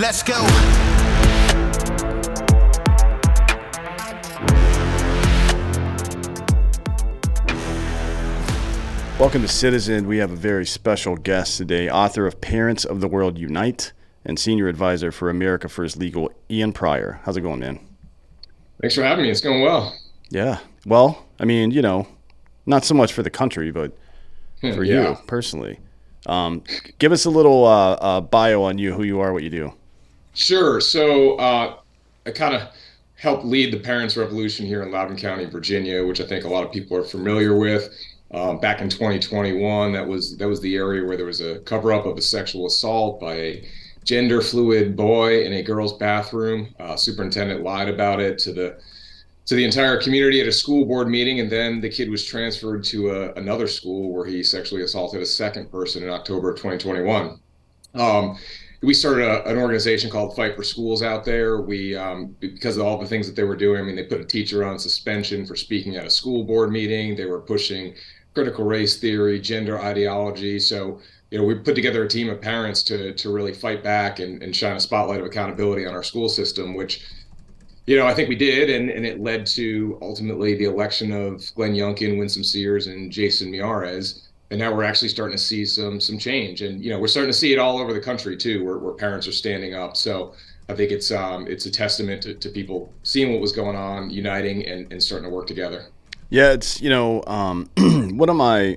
Let's go. Welcome to Citizen. We have a very special guest today, author of Parents of the World Unite and senior advisor for America First Legal, Ian Prior. How's it going, man? Thanks for having me. It's going well. Yeah. Well, I mean, you know, not so much for the country, but for Yeah. you personally. Um, give us a little uh, uh, bio on you, who you are, what you do. Sure. So uh, I kind of helped lead the Parents Revolution here in Loudoun County, Virginia, which I think a lot of people are familiar with. Um, back in 2021, that was that was the area where there was a cover up of a sexual assault by a gender fluid boy in a girl's bathroom. Uh, superintendent lied about it to the to the entire community at a school board meeting, and then the kid was transferred to a, another school where he sexually assaulted a second person in October of 2021. Um, we started a, an organization called Fight for Schools out there. We, um, because of all the things that they were doing, I mean, they put a teacher on suspension for speaking at a school board meeting. They were pushing critical race theory, gender ideology. So, you know, we put together a team of parents to to really fight back and, and shine a spotlight of accountability on our school system, which you know, I think we did, and, and it led to ultimately the election of Glenn Youngkin, Winsome Sears, and Jason Miyares. And now we're actually starting to see some some change, and you know, we're starting to see it all over the country too, where, where parents are standing up. So I think it's um it's a testament to, to people seeing what was going on, uniting, and, and starting to work together. Yeah, it's you know um, one of my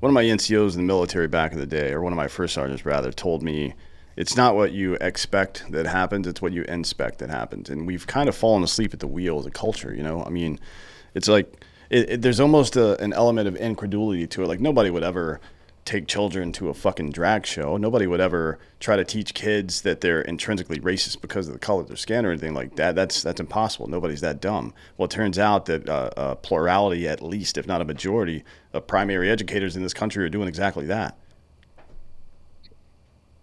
one of my NCOs in the military back in the day, or one of my first sergeants rather, told me it's not what you expect that happens; it's what you inspect that happens. And we've kind of fallen asleep at the wheel as a culture. You know, I mean, it's like it, it, there's almost a, an element of incredulity to it. Like nobody would ever take children to a fucking drag show. Nobody would ever try to teach kids that they're intrinsically racist because of the color of their skin or anything like that. That's that's impossible. Nobody's that dumb. Well, it turns out that uh, a plurality, at least, if not a majority, of primary educators in this country are doing exactly that.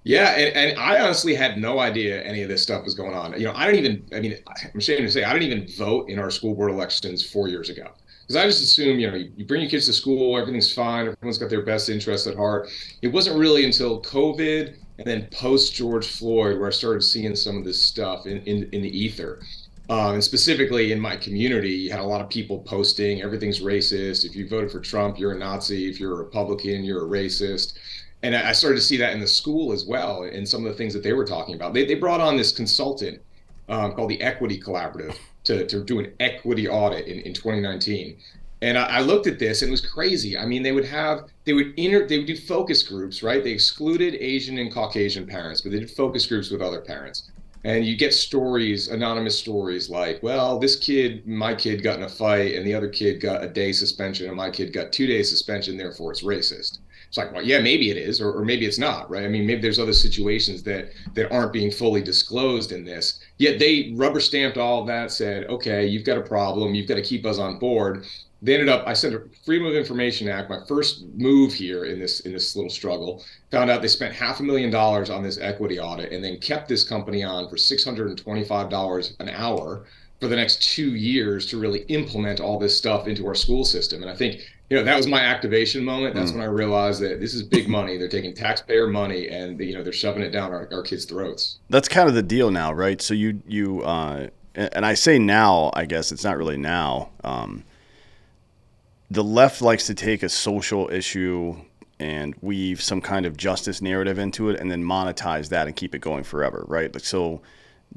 Yeah, and, and I honestly had no idea any of this stuff was going on. You know, I don't even, I mean, I'm ashamed to say, I didn't even vote in our school board elections four years ago. Because I just assume, you know, you, you bring your kids to school, everything's fine, everyone's got their best interests at heart. It wasn't really until COVID and then post George Floyd where I started seeing some of this stuff in, in, in the ether. Um, and specifically in my community, you had a lot of people posting everything's racist. If you voted for Trump, you're a Nazi. If you're a Republican, you're a racist and I started to see that in the school as well, and some of the things that they were talking about. They, they brought on this consultant um, called the Equity Collaborative to, to do an equity audit in, in 2019. And I, I looked at this and it was crazy. I mean, they would have they would inter they would do focus groups, right? They excluded Asian and Caucasian parents, but they did focus groups with other parents. And you get stories, anonymous stories like, well, this kid, my kid got in a fight, and the other kid got a day suspension, and my kid got two days suspension, therefore it's racist it's like well yeah maybe it is or, or maybe it's not right? I mean maybe there's other situations that that aren't being fully disclosed in this. Yet they rubber stamped all that said okay you've got a problem you've got to keep us on board. They ended up i sent a freedom of information act my first move here in this in this little struggle found out they spent half a million dollars on this equity audit and then kept this company on for $625 an hour for the next two years to really implement all this stuff into our school system. And i think you know that was my activation moment that's Mm. when i realized that this is big money they're taking taxpayer money and you know they're shoving it down our, our kids throats That's kind of the deal now, right? So you you uh, and I say now, I guess it's not really now. Um, the left likes to take a social issue and weave some kind of justice narrative into it, and then monetize that and keep it going forever, right? Like so,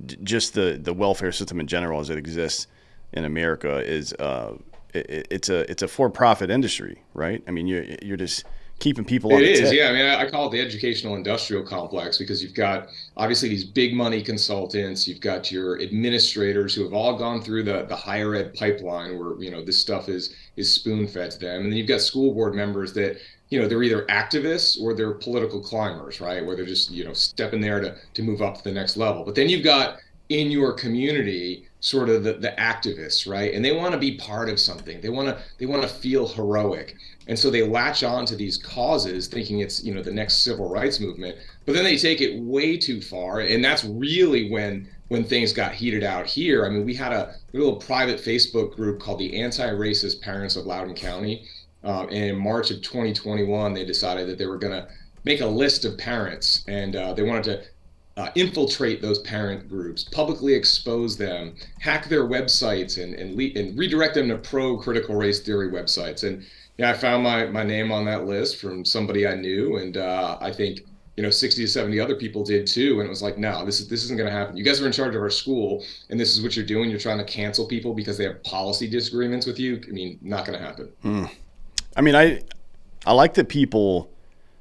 j- just the the welfare system in general as it exists in America is uh, it, it's a it's a for profit industry, right? I mean, you're you're just keeping people on It is, yeah. I mean, I, I call it the educational industrial complex because you've got obviously these big money consultants, you've got your administrators who have all gone through the the higher ed pipeline where you know this stuff is is spoon fed to them, and then you've got school board members that you know they're either activists or they're political climbers, right? Where they're just you know stepping there to to move up to the next level. But then you've got in your community sort of the, the activists right? And they want to be part of something. They want to they want to feel heroic. And so they latch on to these causes thinking it's you know the next civil rights movement but then they take it way too far. And that's really when when things got heated out here. I mean we had a little private facebook group called the anti-racist parents of loudoun county. Um, and in march of 2021 they decided that they were going to make a list of parents. And uh, they wanted to uh, infiltrate those parent groups, publicly expose them, hack their websites, and and, le- and redirect them to pro critical race theory websites. And yeah, I found my my name on that list from somebody I knew, and uh, I think you know 60 to 70 other people did too and it was like no this is this isn't going to happen you guys are in charge of our school and this is what you're doing you're trying to cancel people because they have policy disagreements with you i mean not going to happen hmm. i mean i i like that people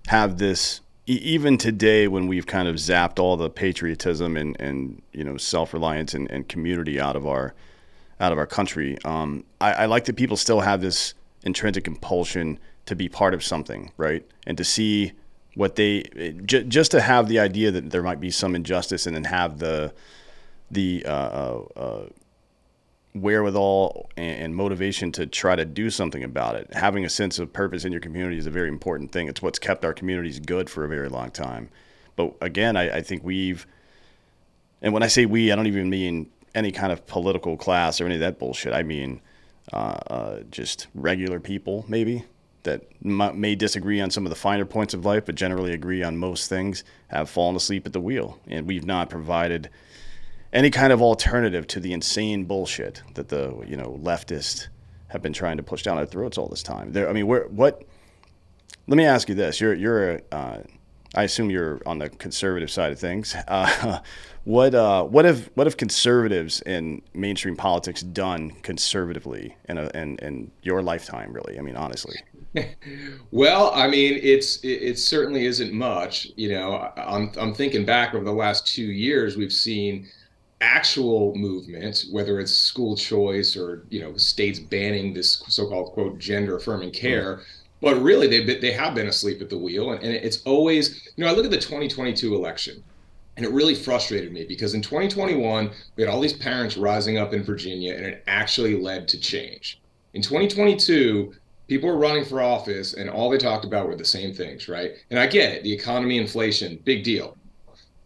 have this even today when we've kind of zapped all the patriotism and and you know self-reliance and, and community out of our out of our country um, I, I like that people still have this intrinsic compulsion to be part of something right? And to see what they j- just to have the idea that there might be some injustice and then have the the uh, uh, uh, wherewithal and, motivation to try to do something about it. Having a sense of purpose in your community is a very important thing. It's what's kept our communities good for a very long time. But again, I, I think we've, and when I say we, I don't even mean any kind of political class or any of that bullshit. I mean uh, uh, just regular people, maybe that may disagree on some of the finer points of life, but generally agree on most things, have fallen asleep at the wheel. And we've not provided any kind of alternative to the insane bullshit that the you know leftists have been trying to push down our throats all this time. There, I mean, where what? Let me ask you this: You're you're uh, I assume you're on the conservative side of things. Uh, what uh, what have what have conservatives in mainstream politics done conservatively in a, in, in your lifetime? Really, I mean, honestly. well, I mean, it's it, it, certainly isn't much. You know, I'm I'm thinking back over the last two years, we've seen actual movement, whether it's school choice or you know states banning this so-called quote gender affirming care. Mm-hmm but really, they they have been asleep at the wheel, and, and it's always you know I look at the 2022 election, and it really frustrated me because in 2021 we had all these parents rising up in Virginia, and it actually led to change. In 2022, people were running for office, and all they talked about were the same things, right? And I get it, the economy, inflation, big deal.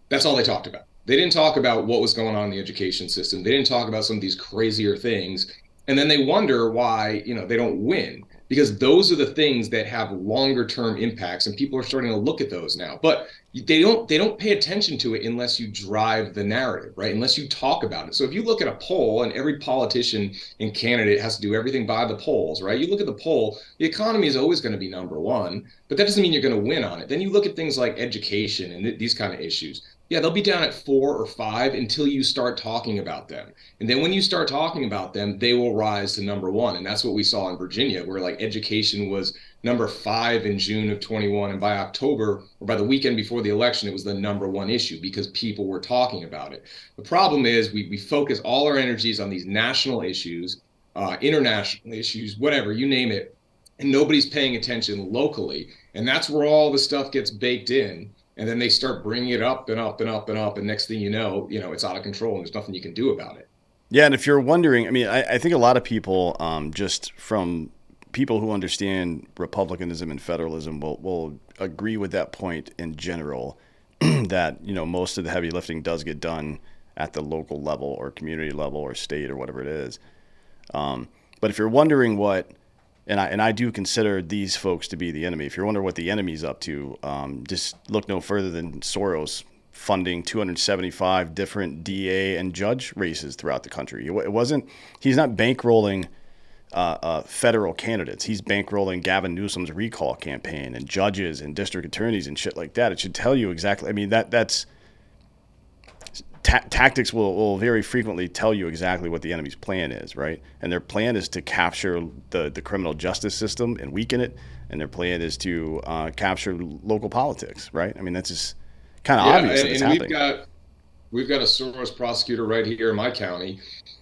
That's all they talked about. They didn't talk about what was going on in the education system. They didn't talk about some of these crazier things. And then they wonder why, you know, they don't win because those are the things that have longer term impacts and people are starting to look at those now. But they don't they don't pay attention to it unless you drive the narrative right? Unless you talk about it. So if you look at a poll and every politician and candidate has to do everything by the polls right? You look at the poll the economy is always going to be number one but that doesn't mean you're going to win on it. Then you look at things like education and th- these kind of issues yeah, they'll be down at four or five until you start talking about them. And then when you start talking about them, they will rise to number one. And that's what we saw in Virginia, where like education was number five in June of 21. And by October, or by the weekend before the election, it was the number one issue because people were talking about it. The problem is we, we focus all our energies on these national issues, uh, international issues, whatever, you name it. And nobody's paying attention locally. And that's where all the stuff gets baked in and then they start bringing it up and up and up and up. And next thing you know you know it's out of control and there's nothing you can do about it. Yeah and if you're wondering i mean i, I think a lot of people um, just from people who understand republicanism and federalism will, will agree with that point in general that you know most of the heavy lifting does get done at the local level or community level or state or whatever it is. Um, but if you're wondering what and I and I do consider these folks to be the enemy. If you're wondering what the enemy's up to, um, just look no further than Soros funding 275 different DA and judge races throughout the country. It wasn't. He's not bankrolling. Uh, uh, federal candidates. He's bankrolling Gavin Newsom's recall campaign and judges and district attorneys and shit like that. It should tell you exactly. I mean, that that's ta- tactics will, will very frequently tell you exactly what the enemy's plan is, right? And their plan is to capture the, the criminal justice system and weaken it. And their plan is to uh, capture local politics, right? I mean, that's just kind of yeah, obvious. And, and we've got we've got a Soros prosecutor right here in my county,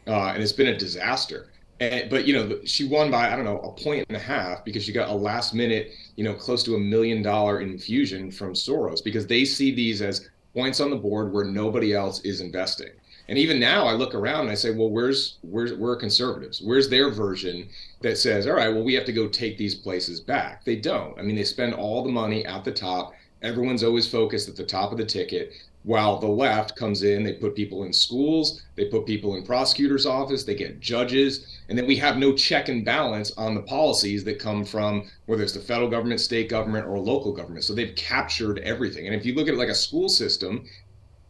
uh, and it's been a disaster. And, but you know, she won by I don't know a point and a half because she got a last minute, you know, close to a million dollar infusion from Soros because they see these as points on the board where nobody else is investing. And even now, I look around and I say, well, where's where's where conservatives? Where's their version that says, all right, well, we have to go take these places back? They don't. I mean, they spend all the money at the top. Everyone's always focused at the top of the ticket while the left comes in they put people in schools they put people in prosecutors office they get judges and then we have no check and balance on the policies that come from whether it's the federal government state government or local government so they've captured everything and if you look at like a school system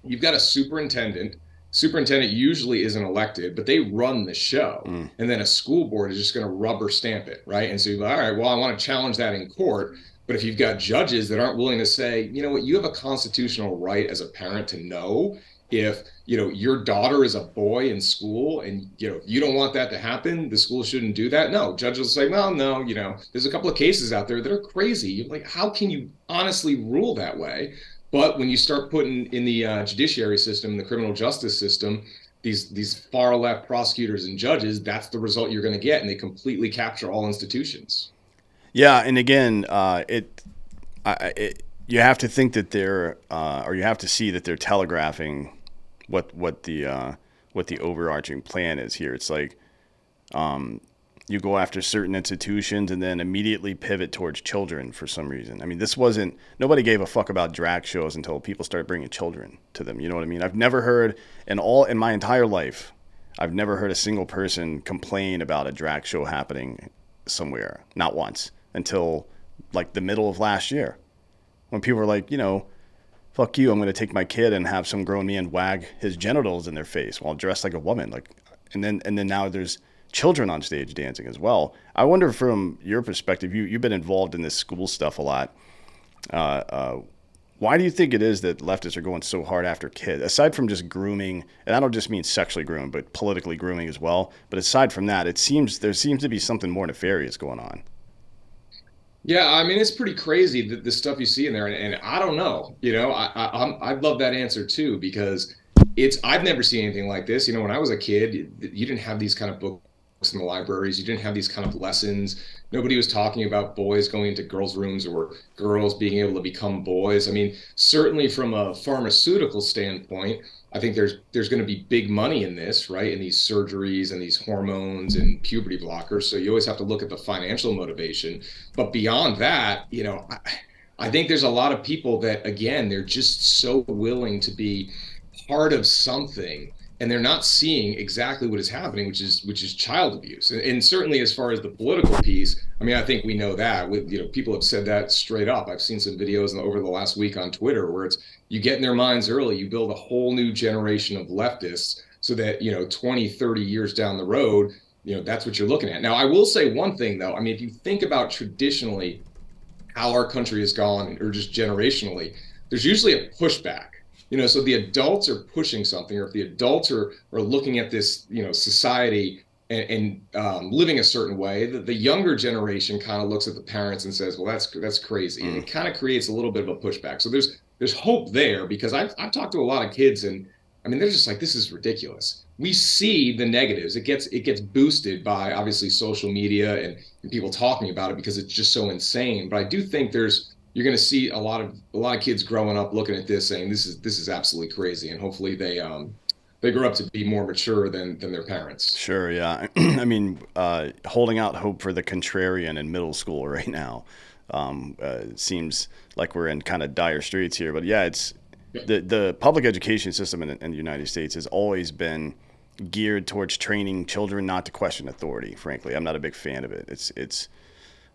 you've got a superintendent superintendent usually isn't elected, but they run the show. Mm. And then a school board is just going to rubber stamp it, right? And so you're like, all right, well, I want to challenge that in court. But if you've got judges that aren't willing to say, you know what, you have a constitutional right as a parent to know if you know your daughter is a boy in school and you know you don't want that to happen the school shouldn't do that? No. Judges will say well no you know there's a couple of cases out there that are crazy. Like how can you honestly rule that way? But when you start putting in the uh, judiciary system, the criminal justice system, these these far left prosecutors and judges, that's the result you're going to get, and they completely capture all institutions. Yeah, and again, uh, it, I, it, you have to think that they're, uh, or you have to see that they're telegraphing what what the uh, what the overarching plan is here. It's like, um, you go after certain institutions and then immediately pivot towards children for some reason. I mean, this wasn't nobody gave a fuck about drag shows until people started bringing children to them. You know what I mean? I've never heard in all in my entire life, I've never heard a single person complain about a drag show happening somewhere, not once, until like the middle of last year. When people are like, you know, fuck you, I'm going to take my kid and have some grown man wag his genitals in their face while dressed like a woman. Like and then and then now there's children on stage dancing as well. I wonder from your perspective, you you've been involved in this school stuff a lot. Uh, uh, why do you think it is that leftists are going so hard after kids? Aside from just grooming, and I don't just mean sexually grooming, but politically grooming as well. But aside from that, it seems there seems to be something more nefarious going on. Yeah, I mean it's pretty crazy the, the stuff you see in there, and, and I don't know. You know, I, I I love that answer too because it's I've never seen anything like this. You know, when I was a kid, you didn't have these kind of books in the libraries. You didn't have these kind of lessons. Nobody was talking about boys going into girls' rooms or girls being able to become boys. I mean, certainly from a pharmaceutical standpoint, I think there's there's going to be big money in this, right? In these surgeries and these hormones and puberty blockers. So you always have to look at the financial motivation. But beyond that, you know, I, I think there's a lot of people that again, they're just so willing to be part of something and they're not seeing exactly what is happening, which is which is child abuse. And, and, certainly, as far as the political piece, I mean, I think we know that. With you know, people have said that straight up. I've seen some videos over the last week on Twitter where it's you get in their minds early, you build a whole new generation of leftists, so that you know, 20, 30 years down the road, you know, that's what you're looking at. Now, I will say one thing though. I mean, if you think about traditionally how our country has gone, or just generationally, there's usually a pushback you know so the adults are pushing something or if the adults are are looking at this you know society and, and um, living a certain way the, the younger generation kind of looks at the parents and says well that's that's crazy. Mm. and it kind of creates a little bit of a pushback. So there's there's hope there because I've, I've talked to a lot of kids and i mean they're just like this is ridiculous. We see the negatives. It gets it gets boosted by obviously social media and, and people talking about it because it's just so insane. But i do think there's you're going to see a lot of a lot of kids growing up looking at this saying this is this is absolutely crazy. And hopefully they um they grow up to be more mature than than their parents. Sure yeah. I mean uh, holding out hope for the contrarian in middle school right now um, uh, seems like we're in kind of dire straits here. But yeah it's the the public education system in, in the united states has always been geared towards training children not to question authority frankly. I'm not a big fan of it. It's it's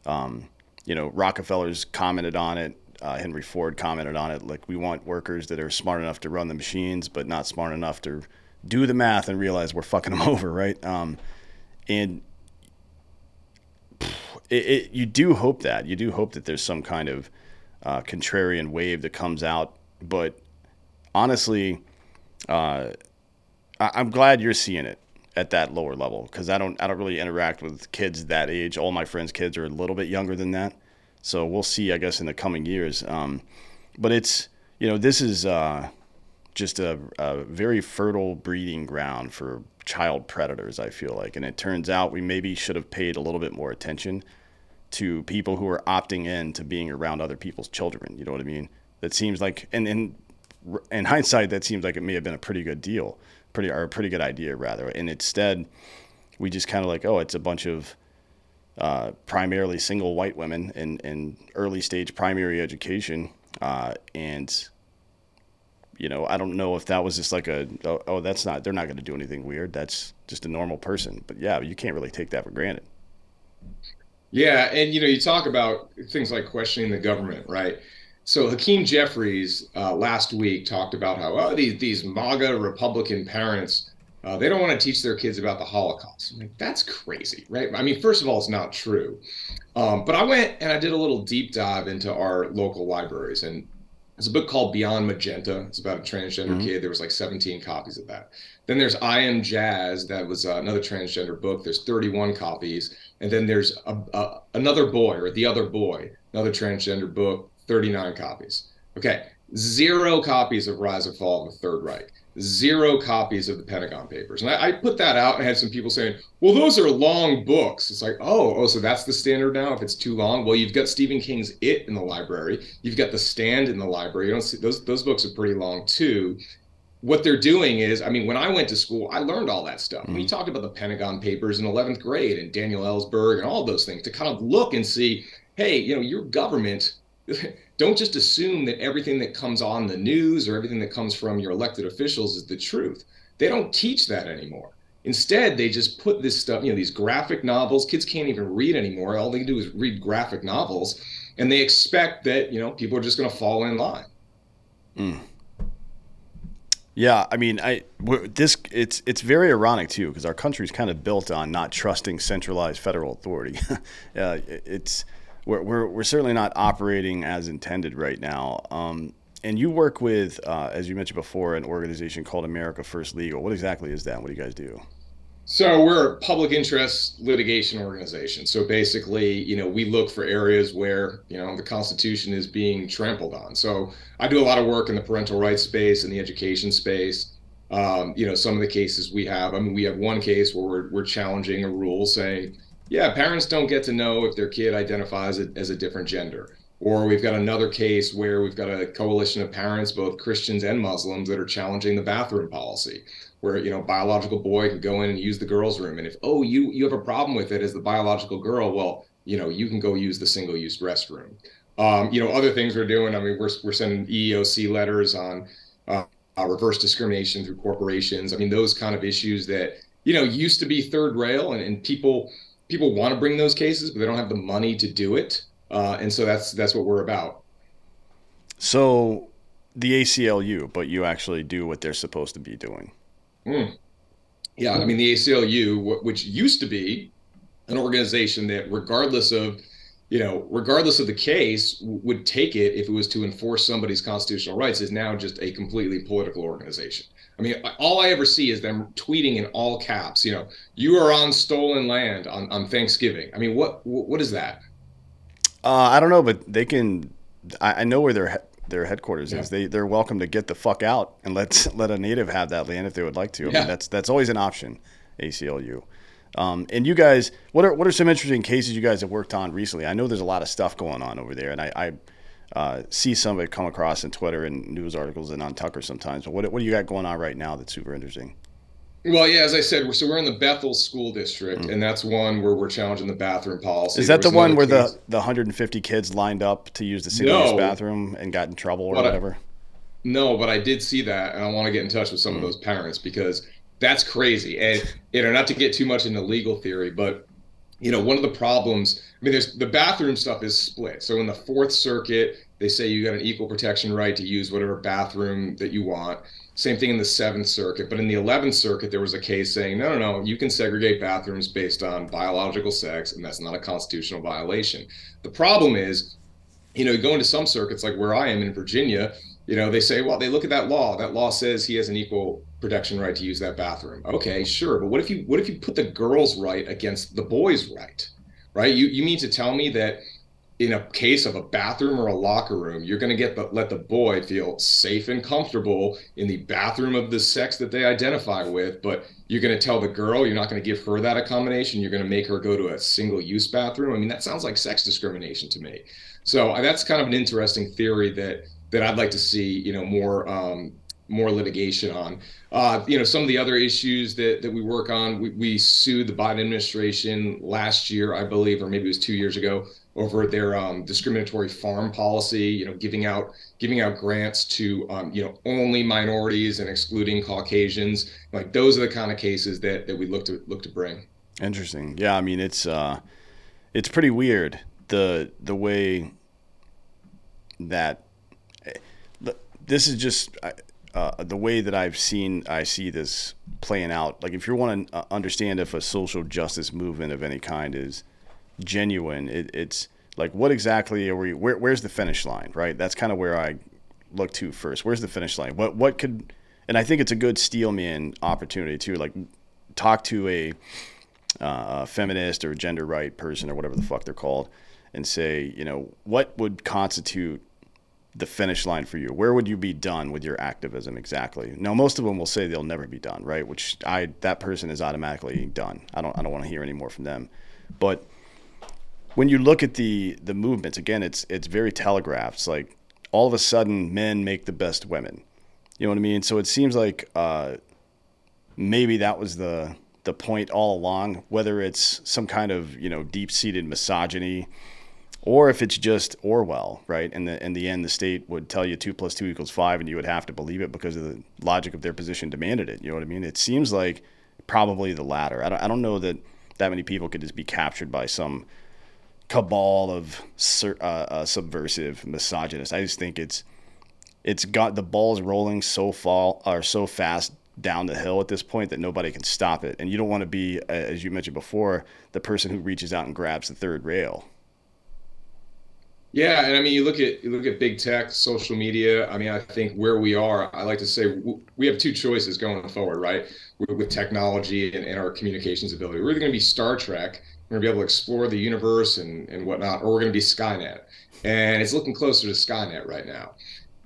um, you know, Rockefeller's commented on it. Uh, Henry Ford commented on it. Like, we want workers that are smart enough to run the machines, but not smart enough to do the math and realize we're fucking them over, right? Um, and it, it, you do hope that. You do hope that there's some kind of uh, contrarian wave that comes out. But honestly, uh, I, I'm glad you're seeing it at that lower level because I don't I don't really interact with kids that age. All my friends' kids are a little bit younger than that, so we'll see. I guess in the coming years. Um, but it's you know this is uh, just a, a, very fertile breeding ground for child predators. I feel like, and it turns out we maybe should have paid a little bit more attention to people who are opting in to being around other people's children. You know what I mean? That seems like, and in in hindsight, that seems like it may have been a pretty good deal pretty or a pretty good idea rather. And instead, we just kind of like, oh, it's a bunch of uh, primarily single white women in, in early stage primary education, uh, and you know, I don't know if that was just like a oh, oh that's not they're not going to do anything weird. That's just a normal person. But yeah, you can't really take that for granted. Yeah, and you know, you talk about things like questioning the government, right? So Hakeem Jeffries uh, last week talked about how oh, these these MAGA Republican parents uh, they don't want to teach their kids about the Holocaust. I'm like, that's crazy, right? I mean, first of all, it's not true. Um, but I went and I did a little deep dive into our local libraries, and there's a book called Beyond Magenta. It's about a transgender mm-hmm. kid. There was like 17 copies of that. Then there's I Am Jazz. That was uh, another transgender book. There's 31 copies. And then there's a, a, another boy or the other boy, another transgender book, 39 copies. Okay, zero copies of Rise and Fall of the Third Reich zero copies of the Pentagon Papers. And I, I, put that out and had some people saying, well, those are long books. It's like, oh, oh, so that's the standard now if it's too long? Well, you've got Stephen King's It in the library. You've got The Stand in the library. You don't see those those books are pretty long too. What they're doing is, I mean, when I went to school, I learned all that stuff. Mm-hmm. We talked about the Pentagon Papers in 11th grade and Daniel Ellsberg and all those things to kind of look and see, hey, you know, your government don't just assume that everything that comes on the news or everything that comes from your elected officials is the truth. They don't teach that anymore. Instead, they just put this stuff, you know, these graphic novels. Kids can't even read anymore. All they do is read graphic novels, and they expect that, you know, people are just going to fall in line. Mm. Yeah, I mean, I this it's it's very ironic too because our country's kind of built on not trusting centralized federal authority. uh, it's we're, we're, we're certainly not operating as intended right now. Um, and you work with, uh, as you mentioned before, an organization called America First Legal. What exactly is that? What do you guys do? So we're a public interest litigation organization. So basically, you know, we look for areas where, you know, the Constitution is being trampled on. So I do a lot of work in the parental rights space and the education space. Um, you know, some of the cases we have, I mean, we have one case where we're, we're challenging a rule saying, yeah, parents don't get to know if their kid identifies as a different gender. Or we've got another case where we've got a coalition of parents, both Christians and Muslims, that are challenging the bathroom policy, where you know biological boy can go in and use the girls' room, and if oh you you have a problem with it as the biological girl, well you know you can go use the single-use restroom. Um, you know other things we're doing. I mean we're we're sending EEOC letters on uh, uh, reverse discrimination through corporations. I mean those kind of issues that you know used to be third rail, and, and people people want to bring those cases, but they don't have the money to do it. Uh, and so that's that's what we're about. So the ACLU, but you actually do what they're supposed to be doing. Mm. Yeah, I mean the ACLU, which used to be an organization that, regardless of you know, regardless of the case, would take it if it was to enforce somebody's constitutional rights, is now just a completely political organization. I mean, all I ever see is them tweeting in all caps. You know, you are on stolen land on, on Thanksgiving. I mean, what what is that? Uh, I don't know, but they can. I, I know where their their headquarters yeah. is. They they're welcome to get the fuck out and let let a native have that land if they would like to. I yeah. mean, that's that's always an option. ACLU. Um, and you guys, what are what are some interesting cases you guys have worked on recently? I know there's a lot of stuff going on over there, and I, I uh, see some of it come across in Twitter and news articles and on Tucker sometimes. But what, what do you got going on right now that's super interesting? Well, yeah, as I said, so we're in the Bethel School District, mm-hmm. and that's one where we're challenging the bathroom policy. Is that the one where case. the, the 150 kids lined up to use the single-use no, bathroom and got in trouble or whatever? I, no, but I did see that, and I want to get in touch with some mm-hmm. of those parents because that's crazy. And you know, not to get too much into legal theory, but you know, one of the problems. I mean, there's the bathroom stuff is split. So in the Fourth Circuit, they say you got an equal protection right to use whatever bathroom that you want. Same thing in the Seventh Circuit. But in the Eleventh Circuit, there was a case saying, no, no, no, you can segregate bathrooms based on biological sex, and that's not a constitutional violation. The problem is, you know, you go into some circuits like where I am in Virginia, you know, they say, well, they look at that law. That law says he has an equal protection right to use that bathroom. Okay, sure, but what if you what if you put the girl's right against the boy's right? Right? You you mean to tell me that in a case of a bathroom or a locker room, you're going to get the, let the boy feel safe and comfortable in the bathroom of the sex that they identify with, but you're going to tell the girl you're not going to give her that accommodation. You're going to make her go to a single use bathroom. I mean, that sounds like sex discrimination to me. So uh, that's kind of an interesting theory that that I'd like to see, you know, more um, more litigation on. Uh, you know, some of the other issues that that we work on, we, we sued the Biden administration last year, I believe, or maybe it was two years ago, over their um, discriminatory farm policy. You know, giving out giving out grants to um, you know only minorities and excluding Caucasians. Like those are the kind of cases that that we look to look to bring. Interesting. Yeah, I mean it's uh, it's pretty weird the the way that this is just uh, the way that I've seen I see this playing out. Like if you want to uh, understand if a social justice movement of any kind is genuine, it, it's like what exactly are we? Where, where's the finish line? Right. That's kind of where I look to first. Where's the finish line? What what could? And I think it's a good steelman opportunity too. Like talk to a, uh, a feminist or gender right person or whatever the fuck they're called, and say, you know, what would constitute the finish line for you? Where would you be done with your activism exactly? Now, most of them will say they'll never be done, right? Which I that person is automatically done. I don't I don't want to hear any more from them. But when you look at the the movements again, it's it's very telegraphed. It's like all of a sudden men make the best women. You know what I mean? So it seems like uh, maybe that was the the point all along. Whether it's some kind of you know deep seated misogyny or if it's just Orwell, right? And the, in the end, the state would tell you two plus two equals five, and you would have to believe it because of the logic of their position demanded it. You know what I mean? It seems like probably the latter. I don't, I don't know that that many people could just be captured by some cabal of uh, uh, subversive misogynists. I just think it's it's got the balls rolling so far or so fast down the hill at this point that nobody can stop it. And you don't want to be, as you mentioned before, the person who reaches out and grabs the third rail. Yeah, and I mean, you look at you look at big tech, social media. I mean, I think where we are, I like to say we have two choices going forward, right? With technology and, and our communications ability, we're either going to be Star Trek, we're going to be able to explore the universe and and whatnot, or we're going to be Skynet, and it's looking closer to Skynet right now.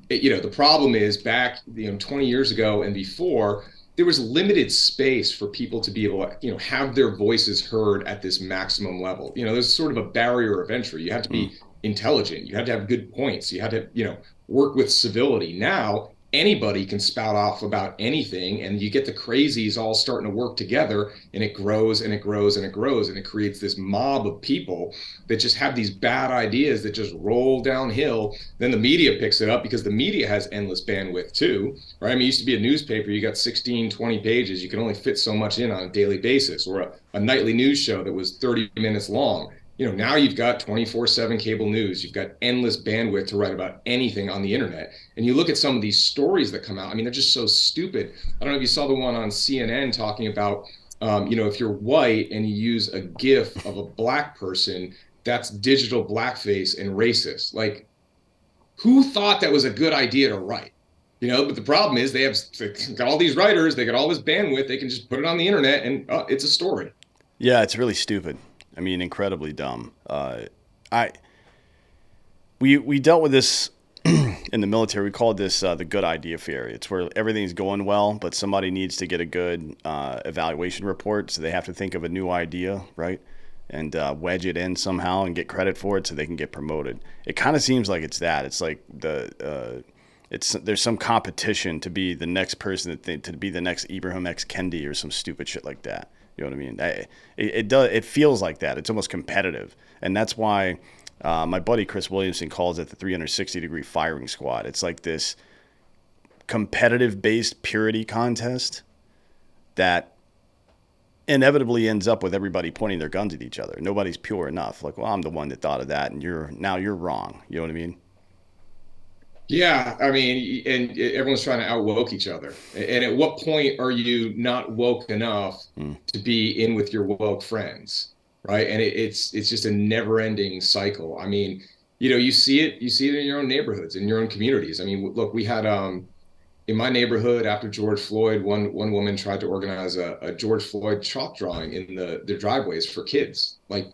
It, you know, the problem is back, you know, 20 years ago and before, there was limited space for people to be able to, you know, have their voices heard at this maximum level. You know, there's sort of a barrier of entry. You have to be mm intelligent. You had to have good points. You had to, you know, work with civility. Now anybody can spout off about anything and you get the crazies all starting to work together and it grows and it grows and it grows and it creates this mob of people that just have these bad ideas that just roll downhill then the media picks it up because the media has endless bandwidth too right i mean used to be a newspaper you got 16 20 pages you can only fit so much in on a daily basis or a, a nightly news show that was 30 minutes long you know now you've got 24/7 cable news. You've got endless bandwidth to write about anything on the internet. And you look at some of these stories that come out i mean they're just so stupid. I don't know if you saw the one on cnn talking about um, you know if you're white and you use a gif of a black person that's digital blackface and racist. Like who thought that was a good idea to write? You know but the problem is they have got all these writers they got all this bandwidth they can just put it on the internet and uh, it's a story. Yeah it's really stupid I mean, incredibly dumb. Uh, I we we dealt with this in the military. We called this uh, the good idea theory. It's where everything's going well, but somebody needs to get a good uh, evaluation report, so they have to think of a new idea, right? And uh, wedge it in somehow and get credit for it, so they can get promoted. It kind of seems like it's that. It's like the uh, it's there's some competition to be the next person that th- to be the next Ibrahim X Kendi or some stupid shit like that. You know what I mean? it, it does. It feels like that. It's almost competitive, and that's why uh, my buddy Chris Williamson calls it the 360 degree firing squad. It's like this competitive based purity contest that inevitably ends up with everybody pointing their guns at each other. Nobody's pure enough. Like, well, I'm the one that thought of that, and you're now you're wrong. You know what I mean? Yeah, I mean, and everyone's trying to outwoke each other. And at what point are you not woke enough mm. to be in with your woke friends, right? And it, it's it's just a never-ending cycle. I mean, you know, you see it, you see it in your own neighborhoods, in your own communities. I mean, look, we had um, in my neighborhood after George Floyd, one one woman tried to organize a, a George Floyd chalk drawing in the the driveways for kids. Like,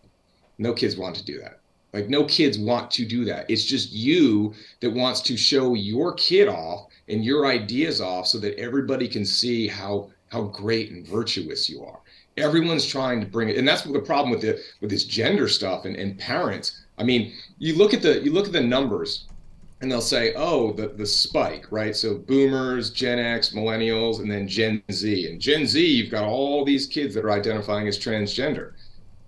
no kids want to do that like no kids want to do that. It's just you that wants to show your kid off and your ideas off so that everybody can see how how great and virtuous you are. Everyone's trying to bring it, and that's what the problem with the with this gender stuff and, and parents. I mean, you look at the you look at the numbers and they'll say, oh, the, the spike, right? So boomers, Gen X, millennials, and then Gen Z. And Gen Z, you've got all these kids that are identifying as transgender.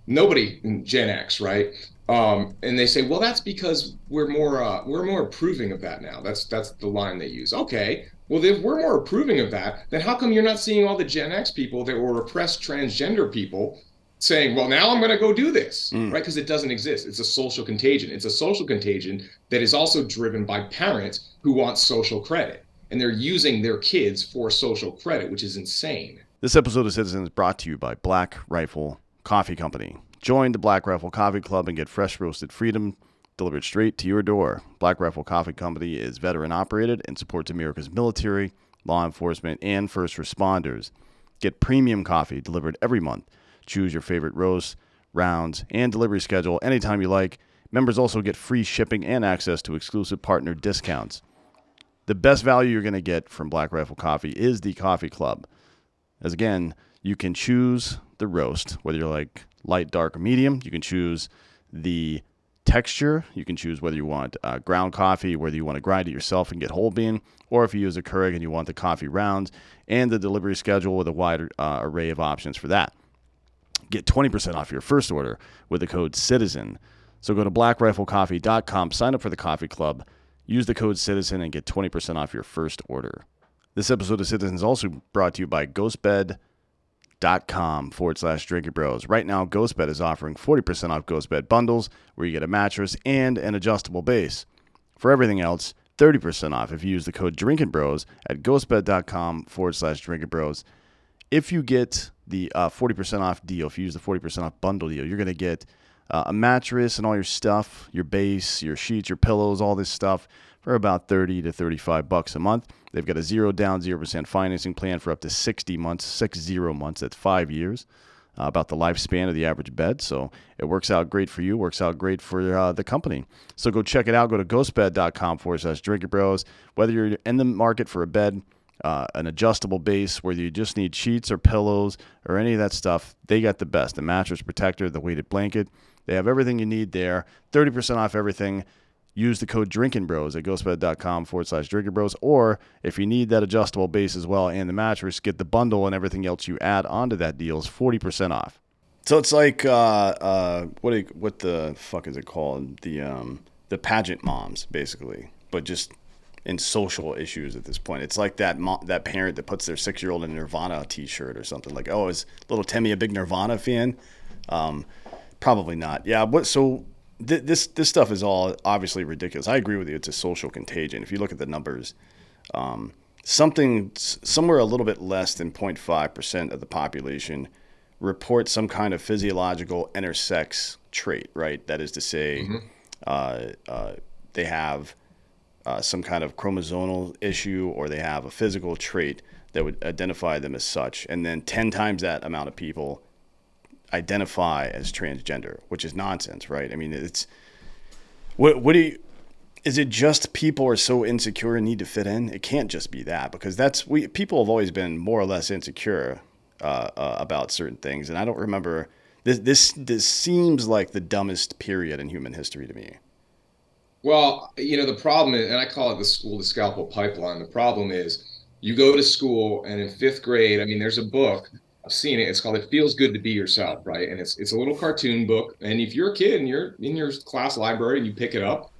Nobody in Gen X, right? Um, and they say, well, that's because we're more uh, we're more approving of that now. That's that's the line they use. Okay, well, if we're more approving of that, then how come you're not seeing all the Gen X people that were oppressed transgender people saying, well, now I'm going to go do this, mm. right? Because it doesn't exist. It's a social contagion. It's a social contagion that is also driven by parents who want social credit. And they're using their kids for social credit, which is insane. This episode of Citizen is brought to you by Black Rifle Coffee Company. Join the Black Rifle Coffee Club and get fresh roasted freedom delivered straight to your door. Black Rifle Coffee Company is veteran operated and supports America's military, law enforcement, and first responders. Get premium coffee delivered every month Choose your favorite roast, rounds, and delivery schedule anytime you like. Members also get free shipping and access to exclusive partner discounts. The best value you're going to get from Black Rifle Coffee is the Coffee Club. As again, you can choose the roast, whether you're like light, dark, medium. You can choose the texture. You can choose whether you want uh, ground coffee, whether you want to grind it yourself and get whole bean, or if you use a Keurig and you want the coffee rounds, and the delivery schedule with a wide uh, array of options for that. Get 20% off your first order with the code CITIZEN. So go to blackriflecoffee.com, sign up for the coffee club, use the code CITIZEN, and get 20% off your first order. This episode of Citizen is also brought to you by ghostbed.com forward slash drinking bros. Right now, Ghostbed is offering 40% off Ghostbed bundles where you get a mattress and an adjustable base. For everything else, 30% off if you use the code drinking bros at ghostbed.com forward slash drinking bros. If you get the uh, 40% off deal, if you use the 40% off bundle deal, you're going to get uh, a mattress and all your stuff, your base, your sheets, your pillows, all this stuff for about 30 to 35 bucks a month. They've got a zero down, 0% financing plan for up to 60 months, six zero months, that's five years. Uh, about the lifespan of the average bed. So it works out great for you, works out great for uh, the company. So go check it out. Go to ghostbed.com forward slash drinking bros. Whether you're in the market for a bed, uh, an adjustable base whether you just need sheets or pillows or any of that stuff, they got the best. The mattress protector, the weighted blanket, they have everything you need there. 30% off everything. Use the code Drinking Bros at ghostbed.com forward slash Drinking Bros. Or if you need that adjustable base as well and the mattress, get the bundle and everything else you add onto that deal is 40% off. So it's like uh, uh, what what the fuck is it called? The um, the pageant moms, basically, but just in social issues at this point. It's like that mo- that parent that puts their six year old in a Nirvana t shirt or something. Like, oh, is little Timmy a big Nirvana fan? Um, probably not. Yeah. What? So th- this this stuff is all obviously ridiculous. I agree with you. It's a social contagion. If you look at the numbers, um, something somewhere a little bit less than 0.5 percent of the population report some kind of physiological intersex trait. Right. That is to say, mm-hmm. uh, uh, they have uh, some kind of chromosomal issue or they have a physical trait that would identify them as such. And then 10 times that amount of people identify as transgender, which is nonsense, right? I mean, it's what, what do you, is it just people are so insecure and need to fit in? It can't just be that because that's we people have always been more or less insecure uh, uh, about certain things, and I don't remember this. This this seems like the dumbest period in human history to me. Well, you know, the problem is, and I call it the school to scalpel pipeline. The problem is you go to school and in fifth grade, I mean, there's a book, seen it. It's called It Feels Good to Be Yourself, right? And it's it's a little cartoon book. And if you're a kid and you're in your class library and you pick it up,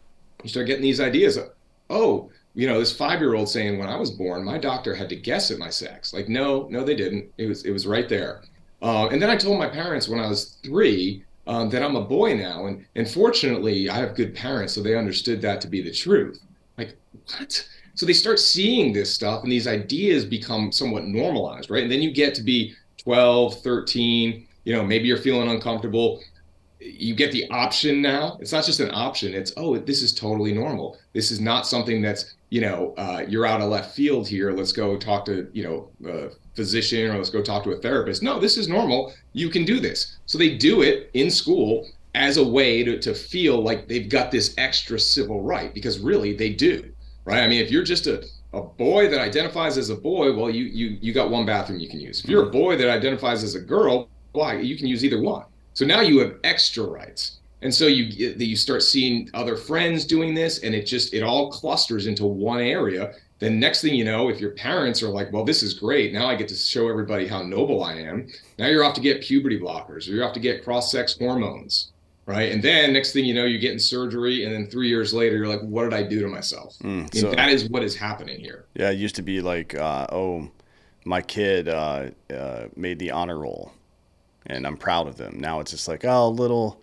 you start getting these ideas of, oh, you know, this five-year-old saying, when I was born, my doctor had to guess at my sex. Like, no, no, they didn't. It was it was right there. Uh, and then I told my parents when I was three um, that I'm a boy now. And, and fortunately, I have good parents, so they understood that to be the truth. Like, what? So they start seeing this stuff, and these ideas become somewhat normalized, right? And then you get to be 12, 13, you know, maybe you're feeling uncomfortable. You get the option now. It's not just an option, it's, oh, this is totally normal. This is not something that's, you know, uh, you're out of left field here. Let's go talk to, you know, uh, physician or let's go talk to a therapist. No, this is normal. You can do this. So they do it in school as a way to, to feel like they've got this extra civil right because really they do. Right. I mean, if you're just a, a boy that identifies as a boy, well, you you you got one bathroom you can use. If you're a mm-hmm. boy that identifies as a girl, why you can use either one. So now you have extra rights. And so you you start seeing other friends doing this, and it just it all clusters into one area then next thing you know, if your parents are like, well, this is great. Now I get to show everybody how noble I am. Now you're off to get puberty blockers or you're off to get cross sex hormones. Right. And then next thing you know, you get in surgery. And then three years later, you're like, what did I do to myself? Mm, so, that is what is happening here. Yeah. It used to be like, uh, oh, my kid uh, uh, made the honor roll. and I'm proud of them. Now it's just like, oh, little,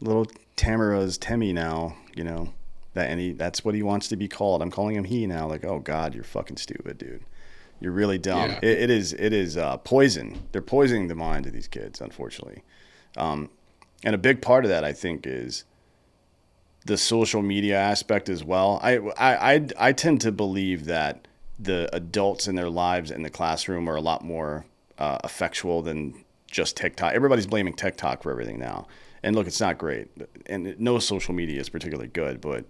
little Tamara's Temmie now, you know, that and he, that's what he wants to be called. I'm calling him he now. Like, oh God, you're fucking stupid, dude. You're really dumb. Yeah. It, it is, it is uh, poison. They're poisoning the mind of these kids, unfortunately. Um, and a big part of that, I think, is the social media aspect as well. I, I, I, I tend to believe that the adults in their lives in the classroom are a lot more uh, effectual than just TikTok. Everybody's blaming TikTok for everything now. And look, it's not great. And no social media is particularly good. But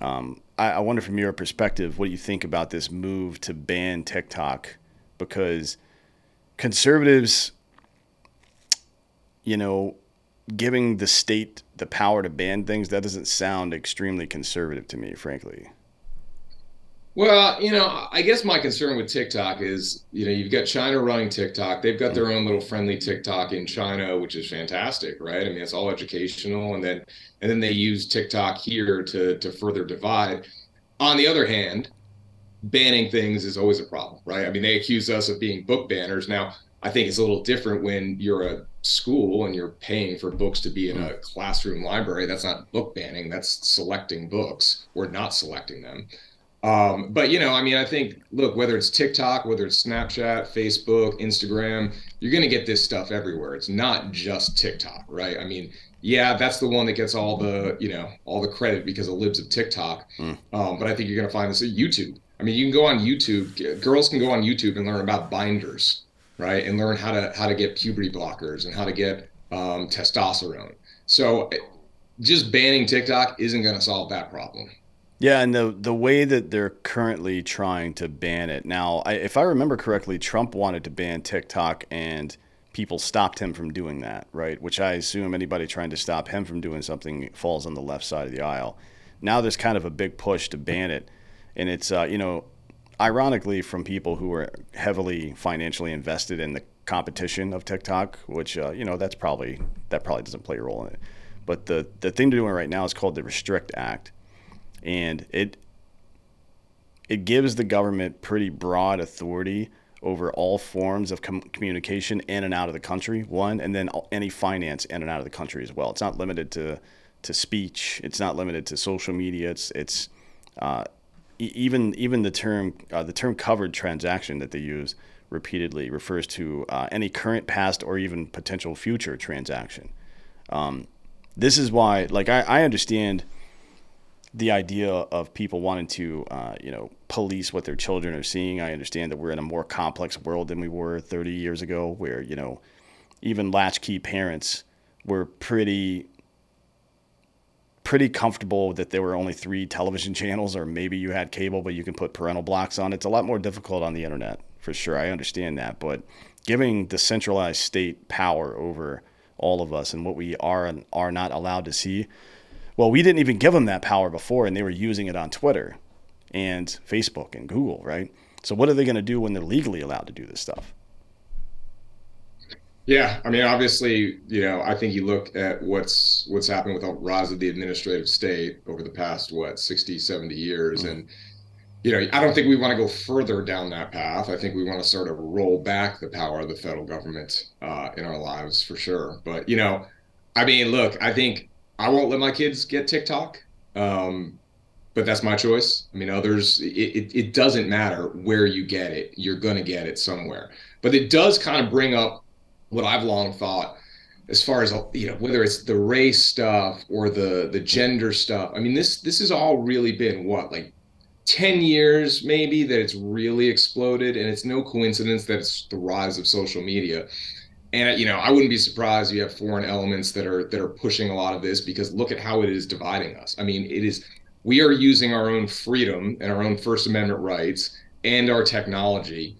um, I, I wonder from your perspective, what do you think about this move to ban TikTok? Because conservatives, you know, giving the state the power to ban things, that doesn't sound extremely conservative to me, frankly. Well, you know, I guess my concern with TikTok is, you know, you've got China running TikTok. They've got their own little friendly TikTok in China, which is fantastic, right? I mean, it's all educational, and then and then they use TikTok here to to further divide. On the other hand, banning things is always a problem, right? I mean, they accuse us of being book banners. Now, I think it's a little different when you're a school and you're paying for books to be in a classroom library. That's not book banning. That's selecting books or not selecting them. Um, but you know, I mean, I think look, whether it's TikTok, whether it's Snapchat, Facebook, Instagram, you're gonna get this stuff everywhere. It's not just TikTok, right? I mean, yeah, that's the one that gets all the you know all the credit because it lives of TikTok. Mm. Um, but I think you're gonna find this at YouTube. I mean, you can go on YouTube. Girls can go on YouTube and learn about binders, right? And learn how to how to get puberty blockers and how to get um, testosterone. So just banning TikTok isn't going to solve that problem. Yeah, and the the way that they're currently trying to ban it now, I, if I remember correctly, Trump wanted to ban TikTok, and people stopped him from doing that, right? Which I assume anybody trying to stop him from doing something falls on the left side of the aisle. Now there's kind of a big push to ban it, and it's uh, you know, ironically from people who are heavily financially invested in the competition of TikTok, which uh, you know that's probably that probably doesn't play a role in it. But the the thing to do right now is called the Restrict Act. And it it gives the government pretty broad authority over all forms of com- communication in and out of the country one and then any finance in and out of the country as well. It's not limited to to speech. It's not limited to social media. It's it's uh, even even the term uh, the term covered transaction that they use repeatedly refers to uh, any current past or even potential future transaction um, this is why like I, I understand the idea of people wanting to, uh, you know, police what their children are seeing. I understand that we're in a more complex world than we were 30 years ago, where you know, even latchkey parents were pretty pretty comfortable that there were only three television channels, or maybe you had cable, but you can put parental blocks on. It's a lot more difficult on the internet, for sure. I understand that, but giving the centralized state power over all of us and what we are and are not allowed to see well, we didn't even give them that power before, and they were using it on Twitter and Facebook and Google, right? So what are they going to do when they're legally allowed to do this stuff? Yeah, I mean, obviously, you know, I think you look at what's what's happened with the rise of the administrative state over the past what 60, 70 years, mm-hmm. and you know, I don't think we want to go further down that path. I think we want to sort of roll back the power of the federal government uh, in our lives for sure. But you know, I mean, look, I think I won't let my kids get TikTok. Um, but that's my choice. I mean, others, it, it, it doesn't matter where you get it, you're going to get it somewhere. But it does kind of bring up what I've long thought as far as you know whether it's the race stuff or the the gender stuff. I mean this this has all really been what like 10 years maybe that it's really exploded and it's no coincidence that it's the rise of social media. And you know i wouldn't be surprised you have foreign elements that are that are pushing a lot of this because look at how it is dividing us. I mean it is we are using our own freedom and our own first amendment rights and our technology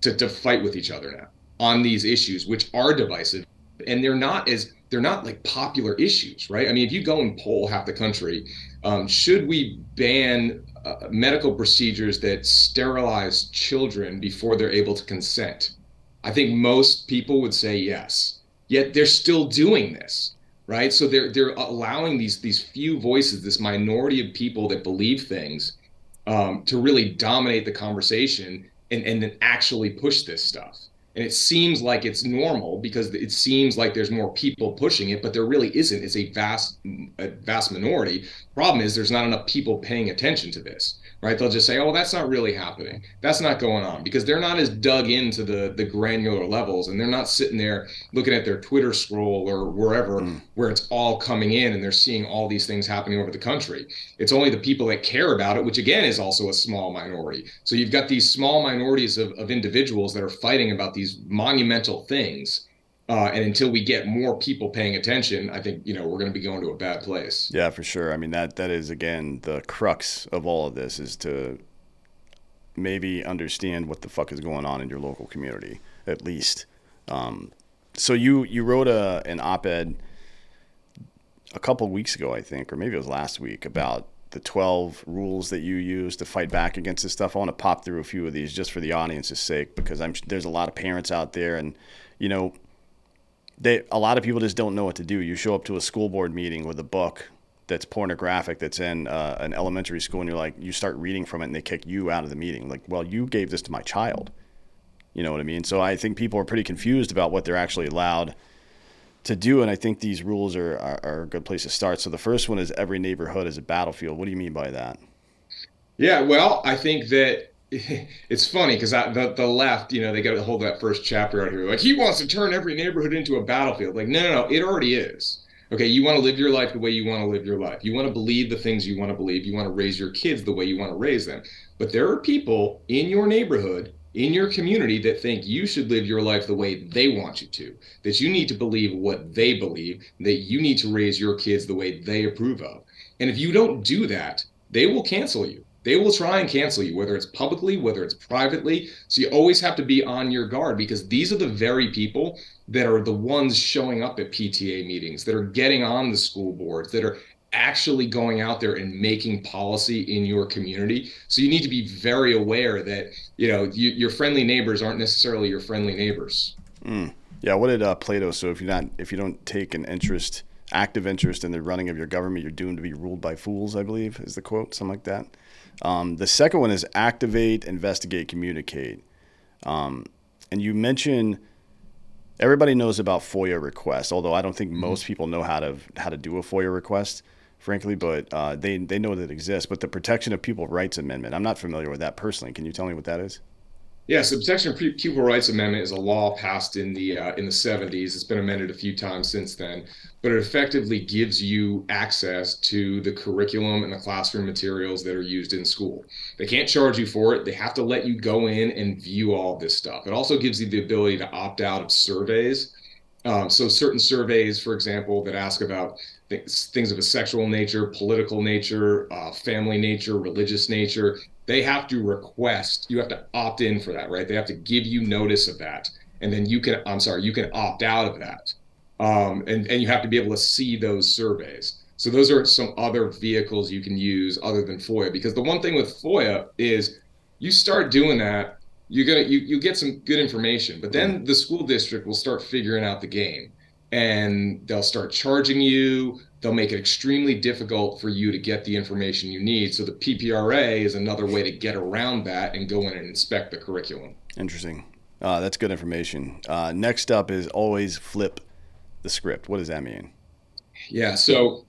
to, to fight with each other now on these issues which are divisive and they're not as they're not like popular issues right i mean if you go and poll half the country um, should we ban uh, medical procedures that sterilize children before they're able to consent I think most people would say yes. Yet they're still doing this, right? So they're they're allowing these these few voices, this minority of people that believe things, um, to really dominate the conversation and and then actually push this stuff. And it seems like it's normal because it seems like there's more people pushing it but there really isn't. It's a vast a vast minority. Problem is there's not enough people paying attention to this right? They'll just say, "Oh, that's not really happening. That's not going on," because they're not as dug into the the granular levels, and they're not sitting there looking at their Twitter scroll or wherever mm. where it's all coming in, and they're seeing all these things happening over the country. It's only the people that care about it, which again is also a small minority. So you've got these small minorities of, of individuals that are fighting about these monumental things uh, and until we get more people paying attention, I think you know we're going to be going to a bad place. Yeah, for sure. I mean that that is again the crux of all of this is to maybe understand what the fuck is going on in your local community at least. Um, so you you wrote a an op-ed a couple weeks ago, I think, or maybe it was last week about the 12 rules that you use to fight back against this stuff. I want to pop through a few of these just for the audience's sake because I'm there's a lot of parents out there and you know they a lot of people just don't know what to do. You show up to a school board meeting with a book that's pornographic that's in uh, an elementary school, and you're like, you start reading from it, and they kick you out of the meeting. Like, well, you gave this to my child. You know what I mean? So I think people are pretty confused about what they're actually allowed to do, and I think these rules are, are, are a good place to start. So the first one is every neighborhood is a battlefield. What do you mean by that? Yeah, well, I think that it's funny because the the left, you know, they got to hold that first chapter out here. Like he wants to turn every neighborhood into a battlefield. Like no, no, no, it already is. Okay, you want to live your life the way you want to live your life. You want to believe the things you want to believe. You want to raise your kids the way you want to raise them. But there are people in your neighborhood, in your community that think you should live your life the way they want you to. That you need to believe what they believe. That you need to raise your kids the way they approve of. And if you don't do that, they will cancel you they will try and cancel you, whether it's publicly, whether it's privately. So you always have to be on your guard because these are the very people that are the ones showing up at PTA meetings, that are getting on the school boards, that are actually going out there and making policy in your community. So you need to be very aware that you know you, your friendly neighbors aren't necessarily your friendly neighbors. Mm. Yeah. What did uh, Plato? So if you're not, if you don't take an interest, active interest in the running of your government, you're doomed to be ruled by fools. I believe is the quote, something like that. Um, the second one is activate, investigate, communicate. Um, and you mentioned everybody knows about FOIA requests, although I don't think mm-hmm. most people know how to how to do a FOIA request, frankly. But uh, they they know that it exists. But the Protection of Pupil Rights Amendment, I'm not familiar with that personally. Can you tell me what that is? Yes, the Protection of Pupil Rights Amendment is a law passed in the uh, in the 70s. It's been amended a few times since then, but it effectively gives you access to the curriculum and the classroom materials that are used in school. They can't charge you for it. They have to let you go in and view all this stuff. It also gives you the ability to opt out of surveys. Um, so certain surveys, for example, that ask about things, things of a sexual nature, political nature, uh, family nature, religious nature, they have to request, you have to opt in for that, right? They have to give you notice of that. And then you can, I'm sorry, you can opt out of that. Um, and, and you have to be able to see those surveys. So those are some other vehicles you can use other than FOIA. Because the one thing with FOIA is you start doing that, you're gonna you, you get some good information, but then the school district will start figuring out the game and they'll start charging you they'll make it extremely difficult for you to get the information you need. So the PPRA is another way to get around that and go in and inspect the curriculum. Interesting. Uh, that's good information. Uh, next up is always flip the script. What does that mean? Yeah. So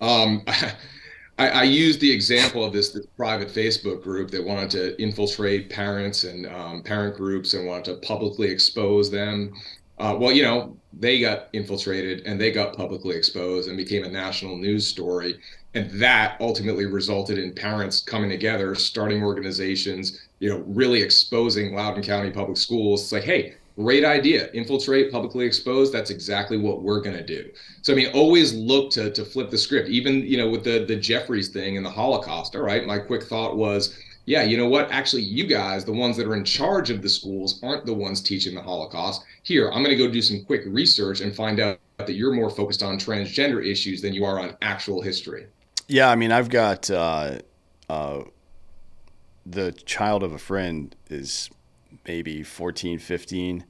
um, I, I used the example of this, this, private Facebook group that wanted to infiltrate parents and um, parent groups and wanted to publicly expose them uh, well, you know, they got infiltrated and they got publicly exposed and became a national news story. And that ultimately resulted in parents coming together, starting organizations, you know, really exposing Loudoun County Public Schools. It's like, hey, great idea. Infiltrate, publicly expose. That's exactly what we're going to do. So, I mean, always look to, to flip the script. Even, you know, with the, the Jeffries thing and the Holocaust. All right. My quick thought was, yeah, you know what? Actually, you guys, the ones that are in charge of the schools, aren't the ones teaching the Holocaust. Here, I'm going to go do some quick research and find out that you're more focused on transgender issues than you are on actual history. Yeah, I mean, I've got uh, uh, the child of a friend is maybe 14, 15,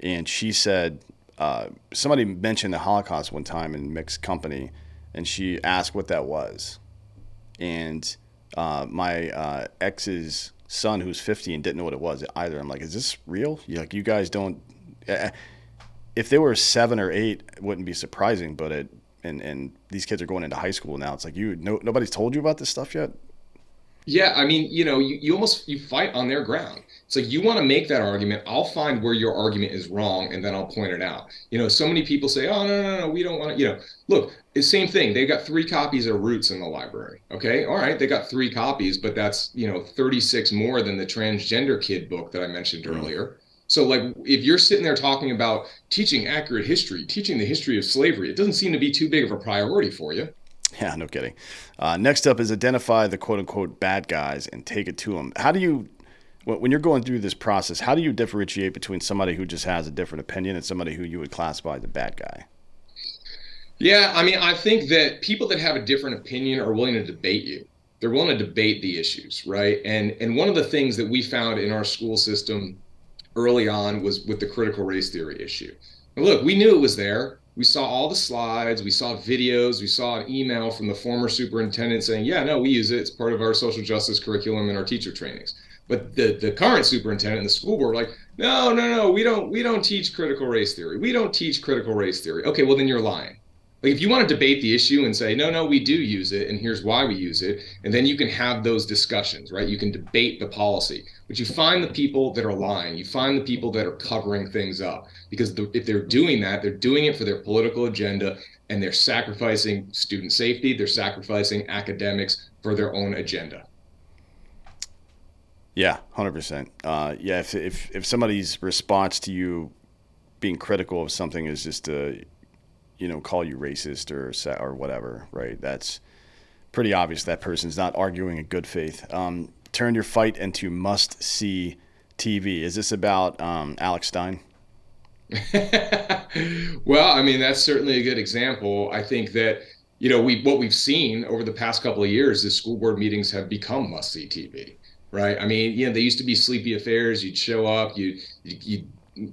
and she said uh, somebody mentioned the Holocaust one time in mixed company, and she asked what that was, and uh, my uh, ex's son who's 50 and didn't know what it was either. I'm like, is this real? You like you guys don't. If they were seven or eight, it wouldn't be surprising. But it and and these kids are going into high school now. It's like you no nobody's told you about this stuff yet. Yeah, I mean, you know, you, you almost you fight on their ground. It's like you want to make that argument. I'll find where your argument is wrong, and then I'll point it out. You know, so many people say, "Oh no, no, no, we don't want to." You know, look, it's same thing. They've got three copies of Roots in the library. Okay, all right, they got three copies, but that's you know 36 more than the transgender kid book that I mentioned mm-hmm. earlier. So, like, if you're sitting there talking about teaching accurate history, teaching the history of slavery, it doesn't seem to be too big of a priority for you. Yeah, no kidding. Uh, next up is identify the quote unquote bad guys and take it to them. How do you, when you're going through this process, how do you differentiate between somebody who just has a different opinion and somebody who you would classify as a bad guy? Yeah, I mean, I think that people that have a different opinion are willing to debate you. They're willing to debate the issues, right? And and one of the things that we found in our school system early on was with the critical race theory issue. Look, we knew it was there. We saw all the slides, we saw videos, we saw an email from the former superintendent saying, "Yeah, no, we use it. It's part of our social justice curriculum and our teacher trainings." But the the current superintendent and the school board like, "No, no, no, we don't we don't teach critical race theory. We don't teach critical race theory." Okay, well then you're lying. Like if you want to debate the issue and say no no we do use it and here's why we use it and then you can have those discussions right? You can debate the policy. But you find the people that are lying. You find the people that are covering things up. Because the, if they're doing that they're doing it for their political agenda and they're sacrificing student safety they're sacrificing academics for their own agenda yeah 100% uh, yeah if, if, if somebody's response to you being critical of something is just to, you know, call you racist or or whatever, right? That's pretty obvious. That person's not arguing in good faith. Um, turn your fight into must see TV. Is this about um, Alex Stein? well, I mean, that's certainly a good example. I think that you know we what we've seen over the past couple of years is school board meetings have become must see TV. Right. I mean, you know, they used to be sleepy affairs. You'd show up, you you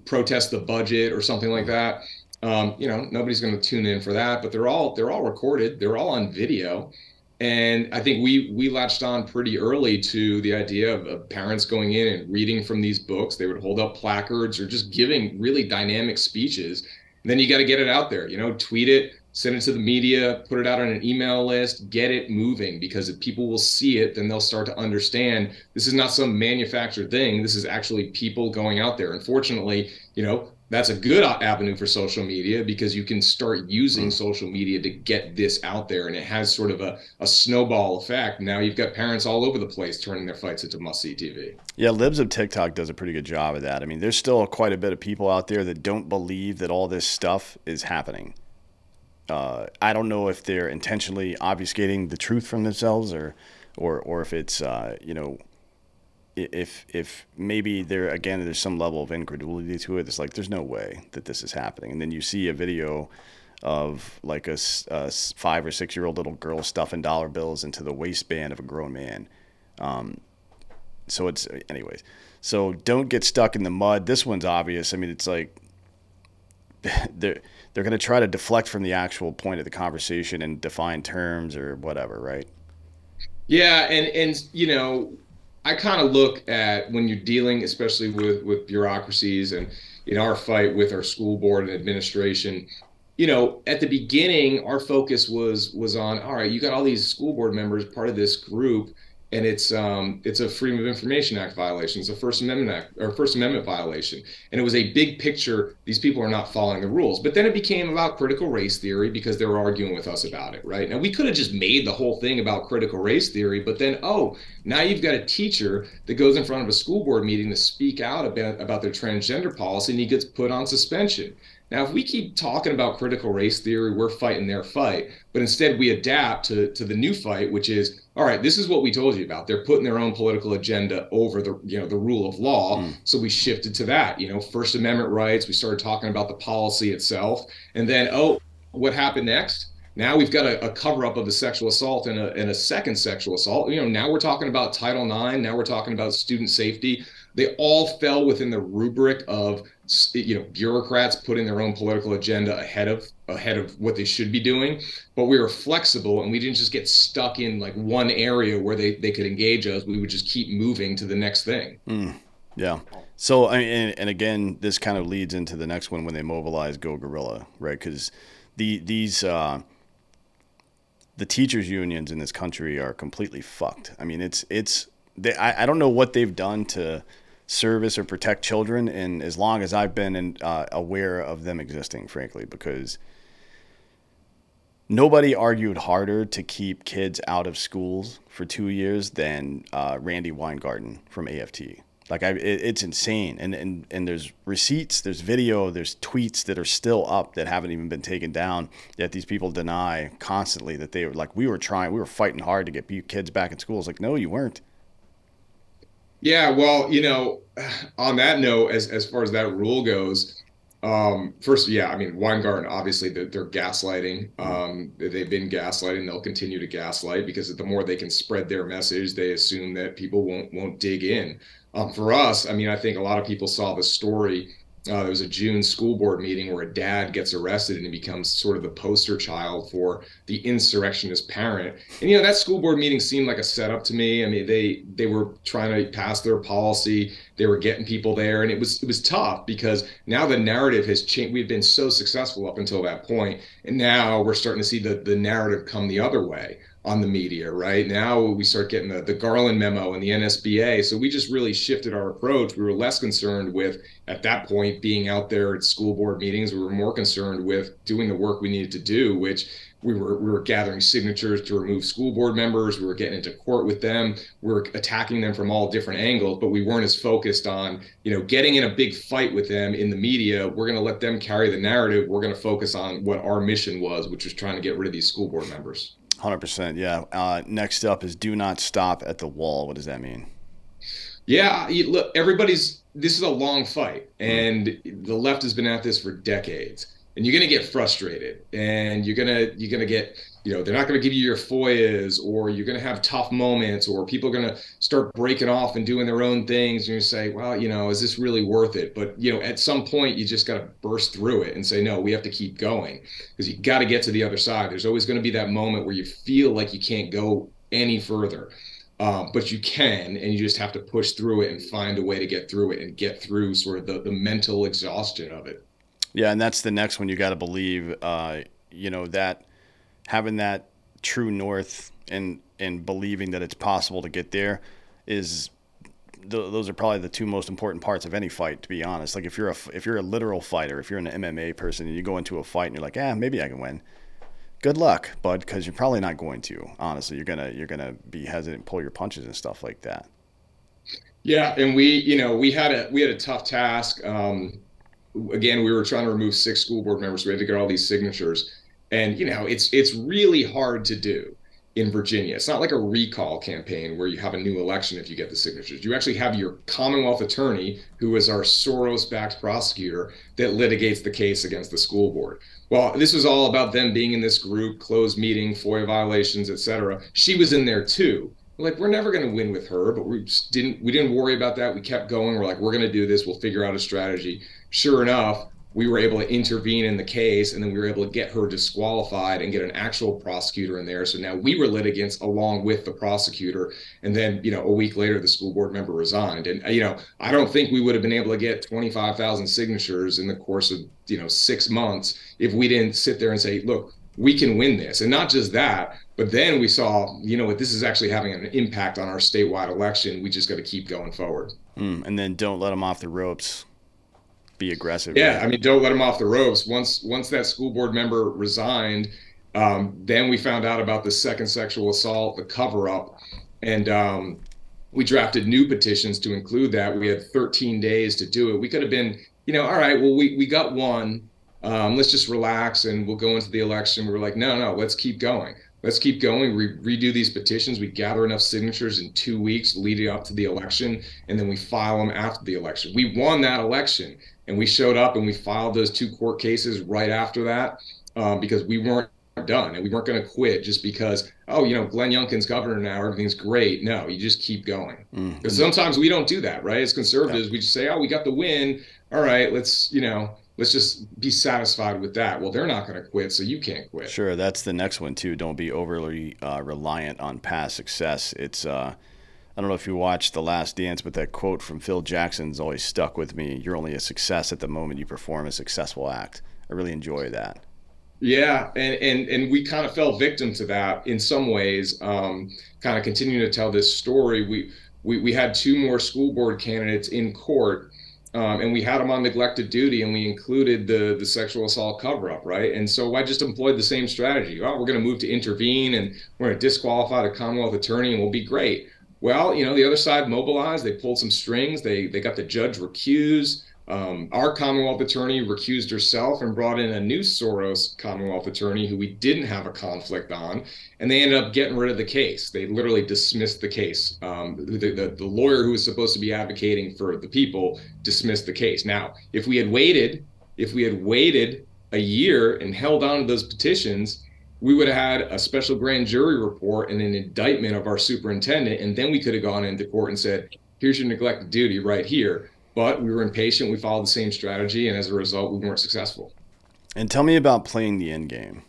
protest the budget or something like that um, you know, nobody's going to tune in for that, but they're all they're all recorded. They're all on video, and I think we we latched on pretty early to the idea of, of parents going in and reading from these books. They would hold up placards or just giving really dynamic speeches. And then you got to get it out there. You know, tweet it, send it to the media, put it out on an email list, get it moving because if people will see it, then they'll start to understand this is not some manufactured thing. This is actually people going out there. Unfortunately, you know, that's a good avenue for social media because you can start using mm. social media to get this out there and it has sort of a, a snowball effect now you've got parents all over the place turning their fights into must-see tv yeah libs of tiktok does a pretty good job of that i mean there's still quite a bit of people out there that don't believe that all this stuff is happening uh, i don't know if they're intentionally obfuscating the truth from themselves or or or if it's uh, you know if if maybe there again there's some level of incredulity to it. It's like there's no way that this is happening. And then you see a video of like a, a five or six year old little girl stuffing dollar bills into the waistband of a grown man. Um, so it's anyways. So don't get stuck in the mud. This one's obvious. I mean it's like they're they're going to try to deflect from the actual point of the conversation and define terms or whatever right yeah and and you know I kind of look at when you're dealing, especially with with bureaucracies and in our fight with our school board and administration. You know, at the beginning, our focus was was on all right. You got all these school board members part of this group and it's um, it's a Freedom of Information Act violation. It's a First Amendment Act or First Amendment violation, and it was a big picture. These people are not following the rules. But then it became about critical race theory because they were arguing with us about it, right? Now we could have just made the whole thing about critical race theory, but then oh, now you've got a teacher that goes in front of a school board meeting to speak out about about their transgender policy, and he gets put on suspension. Now, if we keep talking about critical race theory, we're fighting their fight, but instead we adapt to, to the new fight, which is, all right, this is what we told you about. They're putting their own political agenda over the, you know, the rule of law. Mm. So we shifted to that, you know, First Amendment rights. We started talking about the policy itself. And then, oh, what happened next? Now we've got a, a cover up of a sexual assault and a, and a second sexual assault. You know, now we're talking about Title IX. Now we're talking about student safety. They all fell within the rubric of you know bureaucrats putting their own political agenda ahead of ahead of what they should be doing but we were flexible and we didn't just get stuck in like one area where they they could engage us we would just keep moving to the next thing mm, yeah so I mean, and, and again this kind of leads into the next one when they mobilize go guerrilla right because the these uh the teachers unions in this country are completely fucked i mean it's it's they, I, I don't know what they've done to service or protect children and as long as I've been in, uh, aware of them existing, frankly, because nobody argued harder to keep kids out of schools for two years than uh, Randi Weingarten from AFT. Like I, it, it's insane, and, and and there's receipts, there's video, there's tweets that are still up that haven't even been taken down. Yet these people deny constantly that they were like we were trying, we were fighting hard to get kids back in school. It's like no, you weren't. Yeah, well, you know, on that note, as as far as that rule goes, um, first, yeah, I mean, Weingarten, obviously, they're, they're gaslighting. Um, they've been gaslighting. They'll continue to gaslight because the more they can spread their message, they assume that people won't won't dig in. Um, for us, I mean, I think a lot of people saw the story uh, there was a June school board meeting where a dad gets arrested and he becomes sort of the poster child for the insurrectionist parent. And you know that school board meeting seemed like a setup to me. I mean, they they were trying to pass their policy. They were getting people there, and it was it was tough because now the narrative has changed. We've been so successful up until that point, and now we're starting to see the the narrative come the other way on the media, right? Now we start getting the, the Garland memo and the NSBA. So we just really shifted our approach. We were less concerned with, at that point, being out there at school board meetings. We were more concerned with doing the work we needed to do, which we were we were gathering signatures to remove school board members. We were getting into court with them. We were attacking them from all different angles, but we weren't as focused on, you know, getting in a big fight with them in the media. We're going to let them carry the narrative. We're going to focus on what our mission was, which was trying to get rid of these school board members. Hundred percent, yeah. Uh, next up is do not stop at the wall. What does that mean? Yeah, you, look, everybody's. This is a long fight, and the left has been at this for decades. And you're gonna get frustrated, and you're gonna you're gonna get you know, they're not going to give you your FOIAs or you're going to have tough moments or people are going to start breaking off and doing their own things. And you say, well, you know, is this really worth it? But, you know, at some point you just got to burst through it and say, no, we have to keep going because you got to get to the other side. There's always going to be that moment where you feel like you can't go any further. Uh, but you can, and you just have to push through it and find a way to get through it and get through sort of the, the mental exhaustion of it. Yeah, and that's the next one you got to believe. Uh, you know that having that true north and and believing that it's possible to get there is th- those are probably the two most important parts of any fight to be honest like if you're a if you're a literal fighter if you're an MMA person and you go into a fight and you're like ah maybe I can win good luck bud because you're probably not going to honestly you're gonna you're gonna be hesitant pull your punches and stuff like that yeah and we you know we had a we had a tough task um again we were trying to remove six school board members we had to get all these signatures and you know, it's it's really hard to do in Virginia. It's not like a recall campaign where you have a new election if you get the signatures. You actually have your Commonwealth attorney, who is our Soros backed prosecutor, that litigates the case against the school board. Well, this was all about them being in this group, closed meeting, FOIA violations, et cetera. She was in there too. Like, we're never going to win with her, but we didn't we didn't worry about that. We kept going. We're like, we're going to do this. We'll figure out a strategy. Sure enough, we were able to intervene in the case and then we were able to get her disqualified and get an actual prosecutor in there. So now we were litigants along with the prosecutor and then you know a week later the school board member resigned. And you know i don't think we would have been able to get 25,000 signatures in the course of you know 6 months if we didn't sit there and say look we can win this. And not just that but then we saw you know what this is actually having an impact on our statewide election. We just got to keep going forward. Mm, and then don't let them off the ropes be aggressive. Yeah? I mean, don't let them off the ropes. Once once that school board member resigned, um, then we found out about the second sexual assault, the cover up, and um, we drafted new petitions to include that. We had 13 days to do it. We could have been, you know, all right, well, we we got one. Um, let's just relax and we'll go into the election. We were like, no, no, let's keep going. Let's keep going. We redo these petitions. We gather enough signatures in two weeks leading up to the election, and then we file them after the election. We won that election. And we showed up and we filed those two court cases right after that um, because we weren't done and we weren't going to quit just because oh you know glenn youngkin's governor now everything's great no you just keep going because mm-hmm. sometimes we don't do that right as conservatives yeah. we just say oh we got the win all right let's you know let's just be satisfied with that well they're not going to quit so you can't quit sure that's the next one too don't be overly uh, reliant on past success it's uh I don't know if you watched The Last Dance, but that quote from Phil Jackson's always stuck with me. You're only a success at the moment you perform a successful act. I really enjoy that. Yeah, and and and we kind of fell victim to that in some ways. Um, kind of continuing to tell this story, we we we had two more school board candidates in court, um, and we had them on neglected duty, and we included the the sexual assault cover up, right? And so I just employed the same strategy. Oh, we're going to move to intervene, and we're going to disqualify the Commonwealth attorney, and we'll be great. Well, you know, the other side mobilized. They pulled some strings. They they got the judge recused. Um, our Commonwealth attorney recused herself and brought in a new Soros Commonwealth attorney who we didn't have a conflict on, and they ended up getting rid of the case. They literally dismissed the case. Um, the, the, the lawyer who was supposed to be advocating for the people dismissed the case. Now, if we had waited, if we had waited a year and held on to those petitions, we would have had a special grand jury report and an indictment of our superintendent, and then we could have gone into court and said, "Here's your neglected duty right here." But we were impatient. We followed the same strategy, and as a result, we weren't successful. And tell me about playing the end game.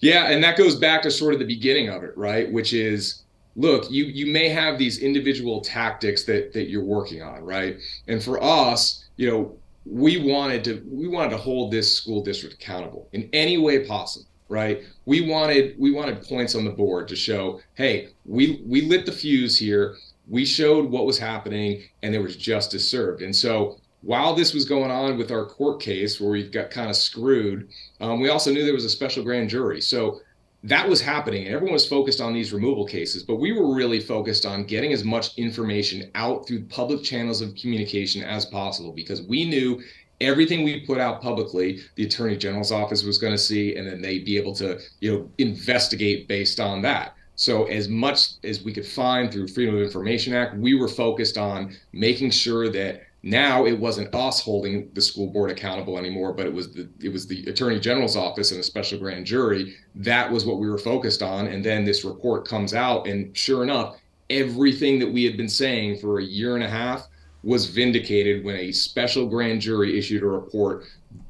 Yeah, and that goes back to sort of the beginning of it, right? Which is, look, you you may have these individual tactics that that you're working on, right? And for us, you know, we wanted to we wanted to hold this school district accountable in any way possible right we wanted we wanted points on the board to show hey we we lit the fuse here we showed what was happening and there was justice served. And so while this was going on with our court case where we got kind of screwed, um, we also knew there was a special grand jury. So that was happening and everyone was focused on these removal cases, but we were really focused on getting as much information out through public channels of communication as possible because we knew everything we put out publicly the attorney general's office was going to see and then they'd be able to you know investigate based on that so as much as we could find through Freedom of Information Act, we were focused on making sure that now it wasn't us holding the school board accountable anymore, but it was the it was the attorney general's office and a special grand jury. That was what we were focused on. And then this report comes out, and sure enough, everything that we had been saying for a year and a half was vindicated when a special grand jury issued a report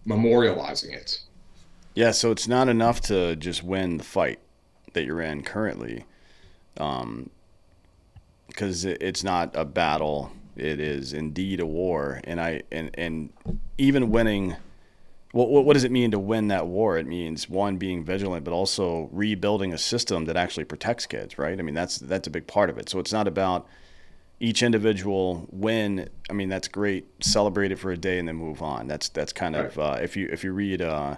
memorializing it. Yeah, so it's not enough to just win the fight that you're in currently, um, because it's not a battle; it is indeed a war. And I and and even winning. What, what, what does it mean to win that war? It means one being vigilant, but also rebuilding a system that actually protects kids, right? I mean, that's that's a big part of it. So it's not about each individual win. I mean, that's great. Celebrate it for a day and then move on. That's that's kind right. of uh, if you if you read uh,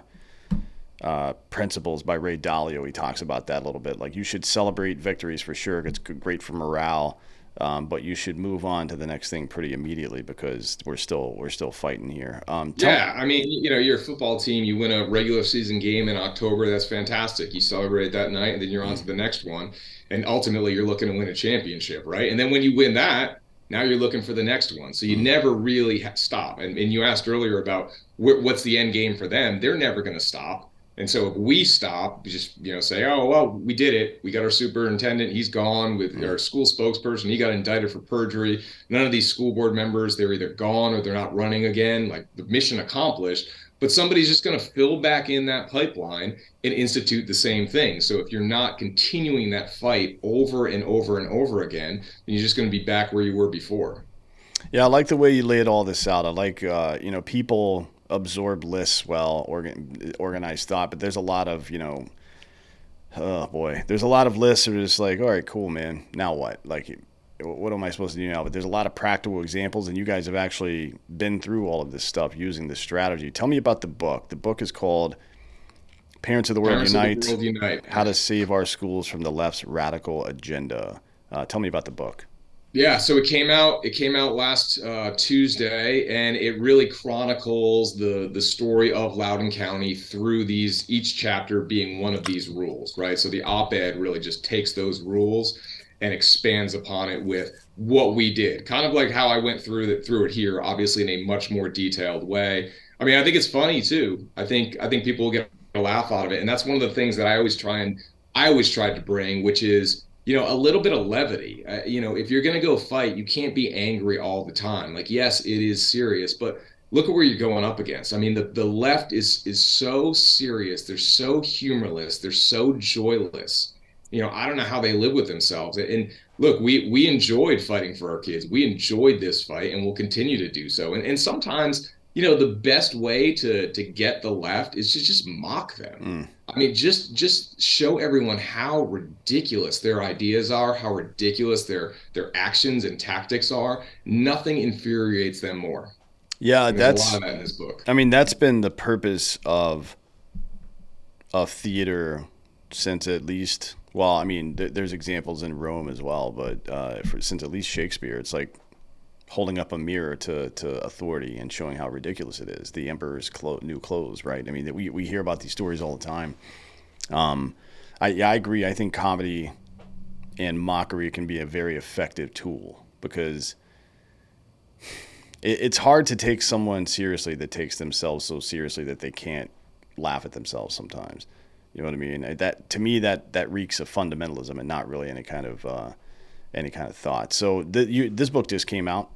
uh, principles by Ray Dalio. He talks about that a little bit. Like you should celebrate victories for sure. It's great for morale, um, but you should move on to the next thing pretty immediately because we're still we're still fighting here. Um, yeah, me- I mean, you know, you're a football team. You win a regular season game in October. That's fantastic. You celebrate that night, and then you're on to the next one. And ultimately, you're looking to win a championship, right? And then when you win that, now you're looking for the next one. So you mm-hmm. never really stop. And, and you asked earlier about wh- what's the end game for them. They're never going to stop and so if we stop, just you know say, oh well, we did it. We got our superintendent. He's gone with mm-hmm. our school spokesperson. He got indicted for perjury. None of these school board members, they're either gone or they're not running again. Like the mission accomplished. But somebody's just going to fill back in that pipeline and institute the same thing. So if you're not continuing that fight over and over and over again, then you're just going to be back where you were before. Yeah, I like the way you laid all this out. I like, uh, you know, people absorb lists well, organ, organized thought, but there's a lot of, you know, oh boy, there's a lot of lists that are just like, all right, cool, man. Now what? Like, what am I supposed to do now? But there's a lot of practical examples, and you guys have actually been through all of this stuff using this strategy. Tell me about the book. The book is called Parents of the World, Parents Unite, the World Unite How to Save Our Schools from the Left's Radical Agenda. Uh, tell me about the book. Yeah, so it came out. It came out last uh, Tuesday, and it really chronicles the the story of Loudoun County through these each chapter being one of these rules, right? So the op-ed really just takes those rules and expands upon it with what we did, kind of like how I went through it through it here, obviously in a much more detailed way. I mean, I think it's funny too. I think I think people will get a laugh out of it. And that's one of the things that I always try and I always tried to bring, which is you know a little bit of levity. Uh, you know, if you're going to go fight, you can't be angry all the time. Like yes, it is serious, but look at where you're going up against. I mean, the, the left is is so serious. They're so humorless. They're so joyless. You know, I don't know how they live with themselves. And look, we we enjoyed fighting for our kids. We enjoyed this fight, and we'll continue to do so. And and sometimes, you know, the best way to to get the left is to just mock them. Mm. I mean, just just show everyone how ridiculous their ideas are, how ridiculous their their actions and tactics are. Nothing infuriates them more. Yeah, that's a lot of that in this book. I mean, that's been the purpose of of theater since at least. Well, I mean, th- there's examples in Rome as well, but uh, for, since at least Shakespeare, it's like holding up a mirror to, to authority and showing how ridiculous it is. The emperor's clo- new clothes, right? I mean, we we hear about these stories all the time. Um, I yeah, I agree. I think comedy and mockery can be a very effective tool because it, it's hard to take someone seriously that takes themselves so seriously that they can't laugh at themselves sometimes. You know what I mean? That to me that that reeks of fundamentalism and not really any kind of uh, any kind of thought. So the, you, this book just came out.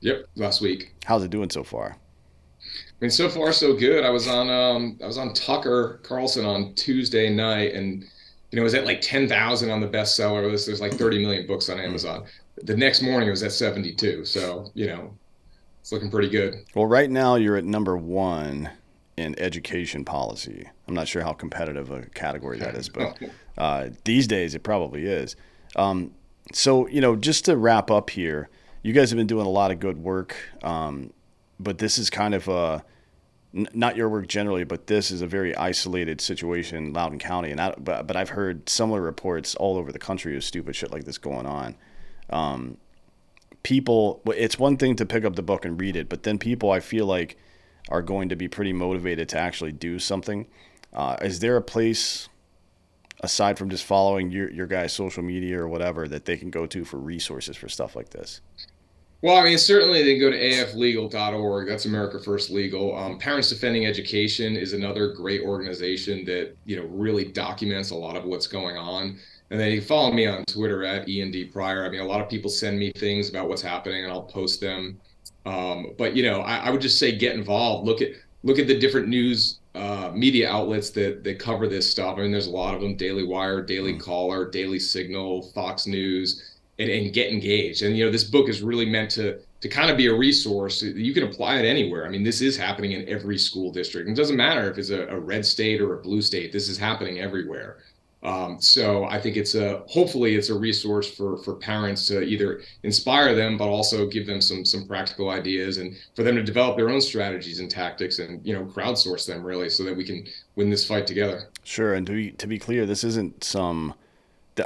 Yep, last week. How's it doing so far? I mean, so far so good. I was on um, I was on Tucker Carlson on Tuesday night, and you know, it was at like ten thousand on the bestseller list. There's like thirty million books on Amazon. The next morning, it was at seventy two. So you know, it's looking pretty good. Well, right now you're at number one in education policy. I'm not sure how competitive a category that is, but uh, these days it probably is. Um, so, you know, just to wrap up here, you guys have been doing a lot of good work, um, but this is kind of a not your work generally, but this is a very isolated situation in Loudoun County, and I, but but I've heard similar reports all over the country of stupid shit like this going on. Um, people it's one thing to pick up the book and read it but then people i feel like are going to be pretty motivated to actually do something. Uh, is there a place aside from just following your, your guy's social media or whatever that they can go to for resources for stuff like this well, I mean, certainly they can go to aflegal.org. That's America First Legal. Um, Parents Defending Education is another great organization that you know really documents a lot of what's going on. And then you follow me on Twitter at END Prior. I mean, a lot of people send me things about what's happening, and I'll post them. Um, but you know, I, I, would just say get involved. Look at look at the different news uh, media outlets that that cover this stuff. I mean, there's a lot of them: Daily Wire, Daily mm-hmm. Caller, Daily Signal, Fox News, and, and get engaged. And you know, this book is really meant to to kind of be a resource. You can apply it anywhere. I mean, this is happening in every school district. It doesn't matter if it's a, a red state or a blue state. This is happening everywhere. Um, so I think it's a hopefully it's a resource for for parents to either inspire them, but also give them some some practical ideas and for them to develop their own strategies and tactics and you know crowdsource them really so that we can win this fight together. Sure, and to be to be clear, this isn't some.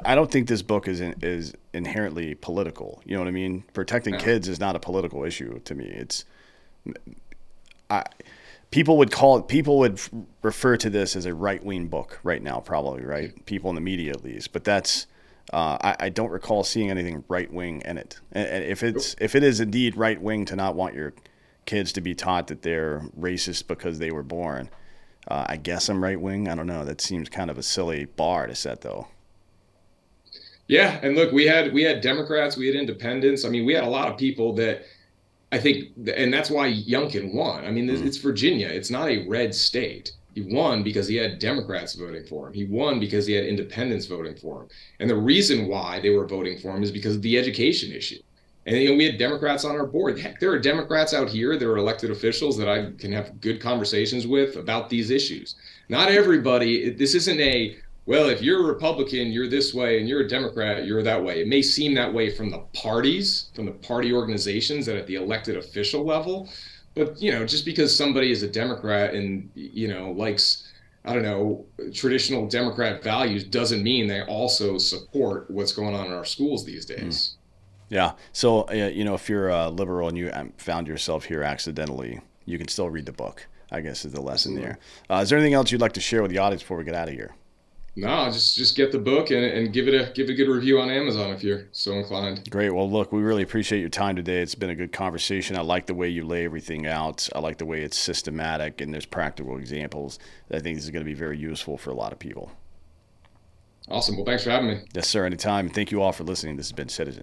I don't think this book is in, is inherently political. You know what I mean? Protecting no. kids is not a political issue to me. It's I people would call it people would refer to this as a right wing book right now probably right people in the media at least but that's uh, I, I, don't recall seeing anything right wing in it and if it's if it is indeed right wing to not want your kids to be taught that they're racist because they were born uh, I guess I'm right wing I don't know that seems kind of a silly bar to set though yeah and look we had we had Democrats we had independents I mean we had a lot of people that I think, and that's why Youngkin won. I mean, mm. it's Virginia. It's not a red state. He won because he had Democrats voting for him. He won because he had independents voting for him. And the reason why they were voting for him is because of the education issue. And you know, we had Democrats on our board. Heck, there are Democrats out here. There are elected officials that I can have good conversations with about these issues. Not everybody. This isn't a well, if you're a Republican, you're this way, and you're a Democrat, you're that way. It may seem that way from the parties, from the party organizations, and at the elected official level. But you know, just because somebody is a Democrat and you know likes, I don't know, traditional Democrat values, doesn't mean they also support what's going on in our schools these hmm. days. Yeah. So uh, you know, if you're a liberal and you um, found yourself here accidentally, you can still read the book. I guess is the lesson there. Uh, is there anything else you'd like to share with the audience before we get out of here? No, just just get the book and, and give it a give it a good review on Amazon if you're so inclined. Great. Well, look, we really appreciate your time today. It's been a good conversation. I like the way you lay everything out. I like the way it's systematic and there's practical examples. I think this is going to be very useful for a lot of people. Awesome. Well, thanks for having me. Yes, sir. Anytime. Thank you all for listening. This has been Citizen.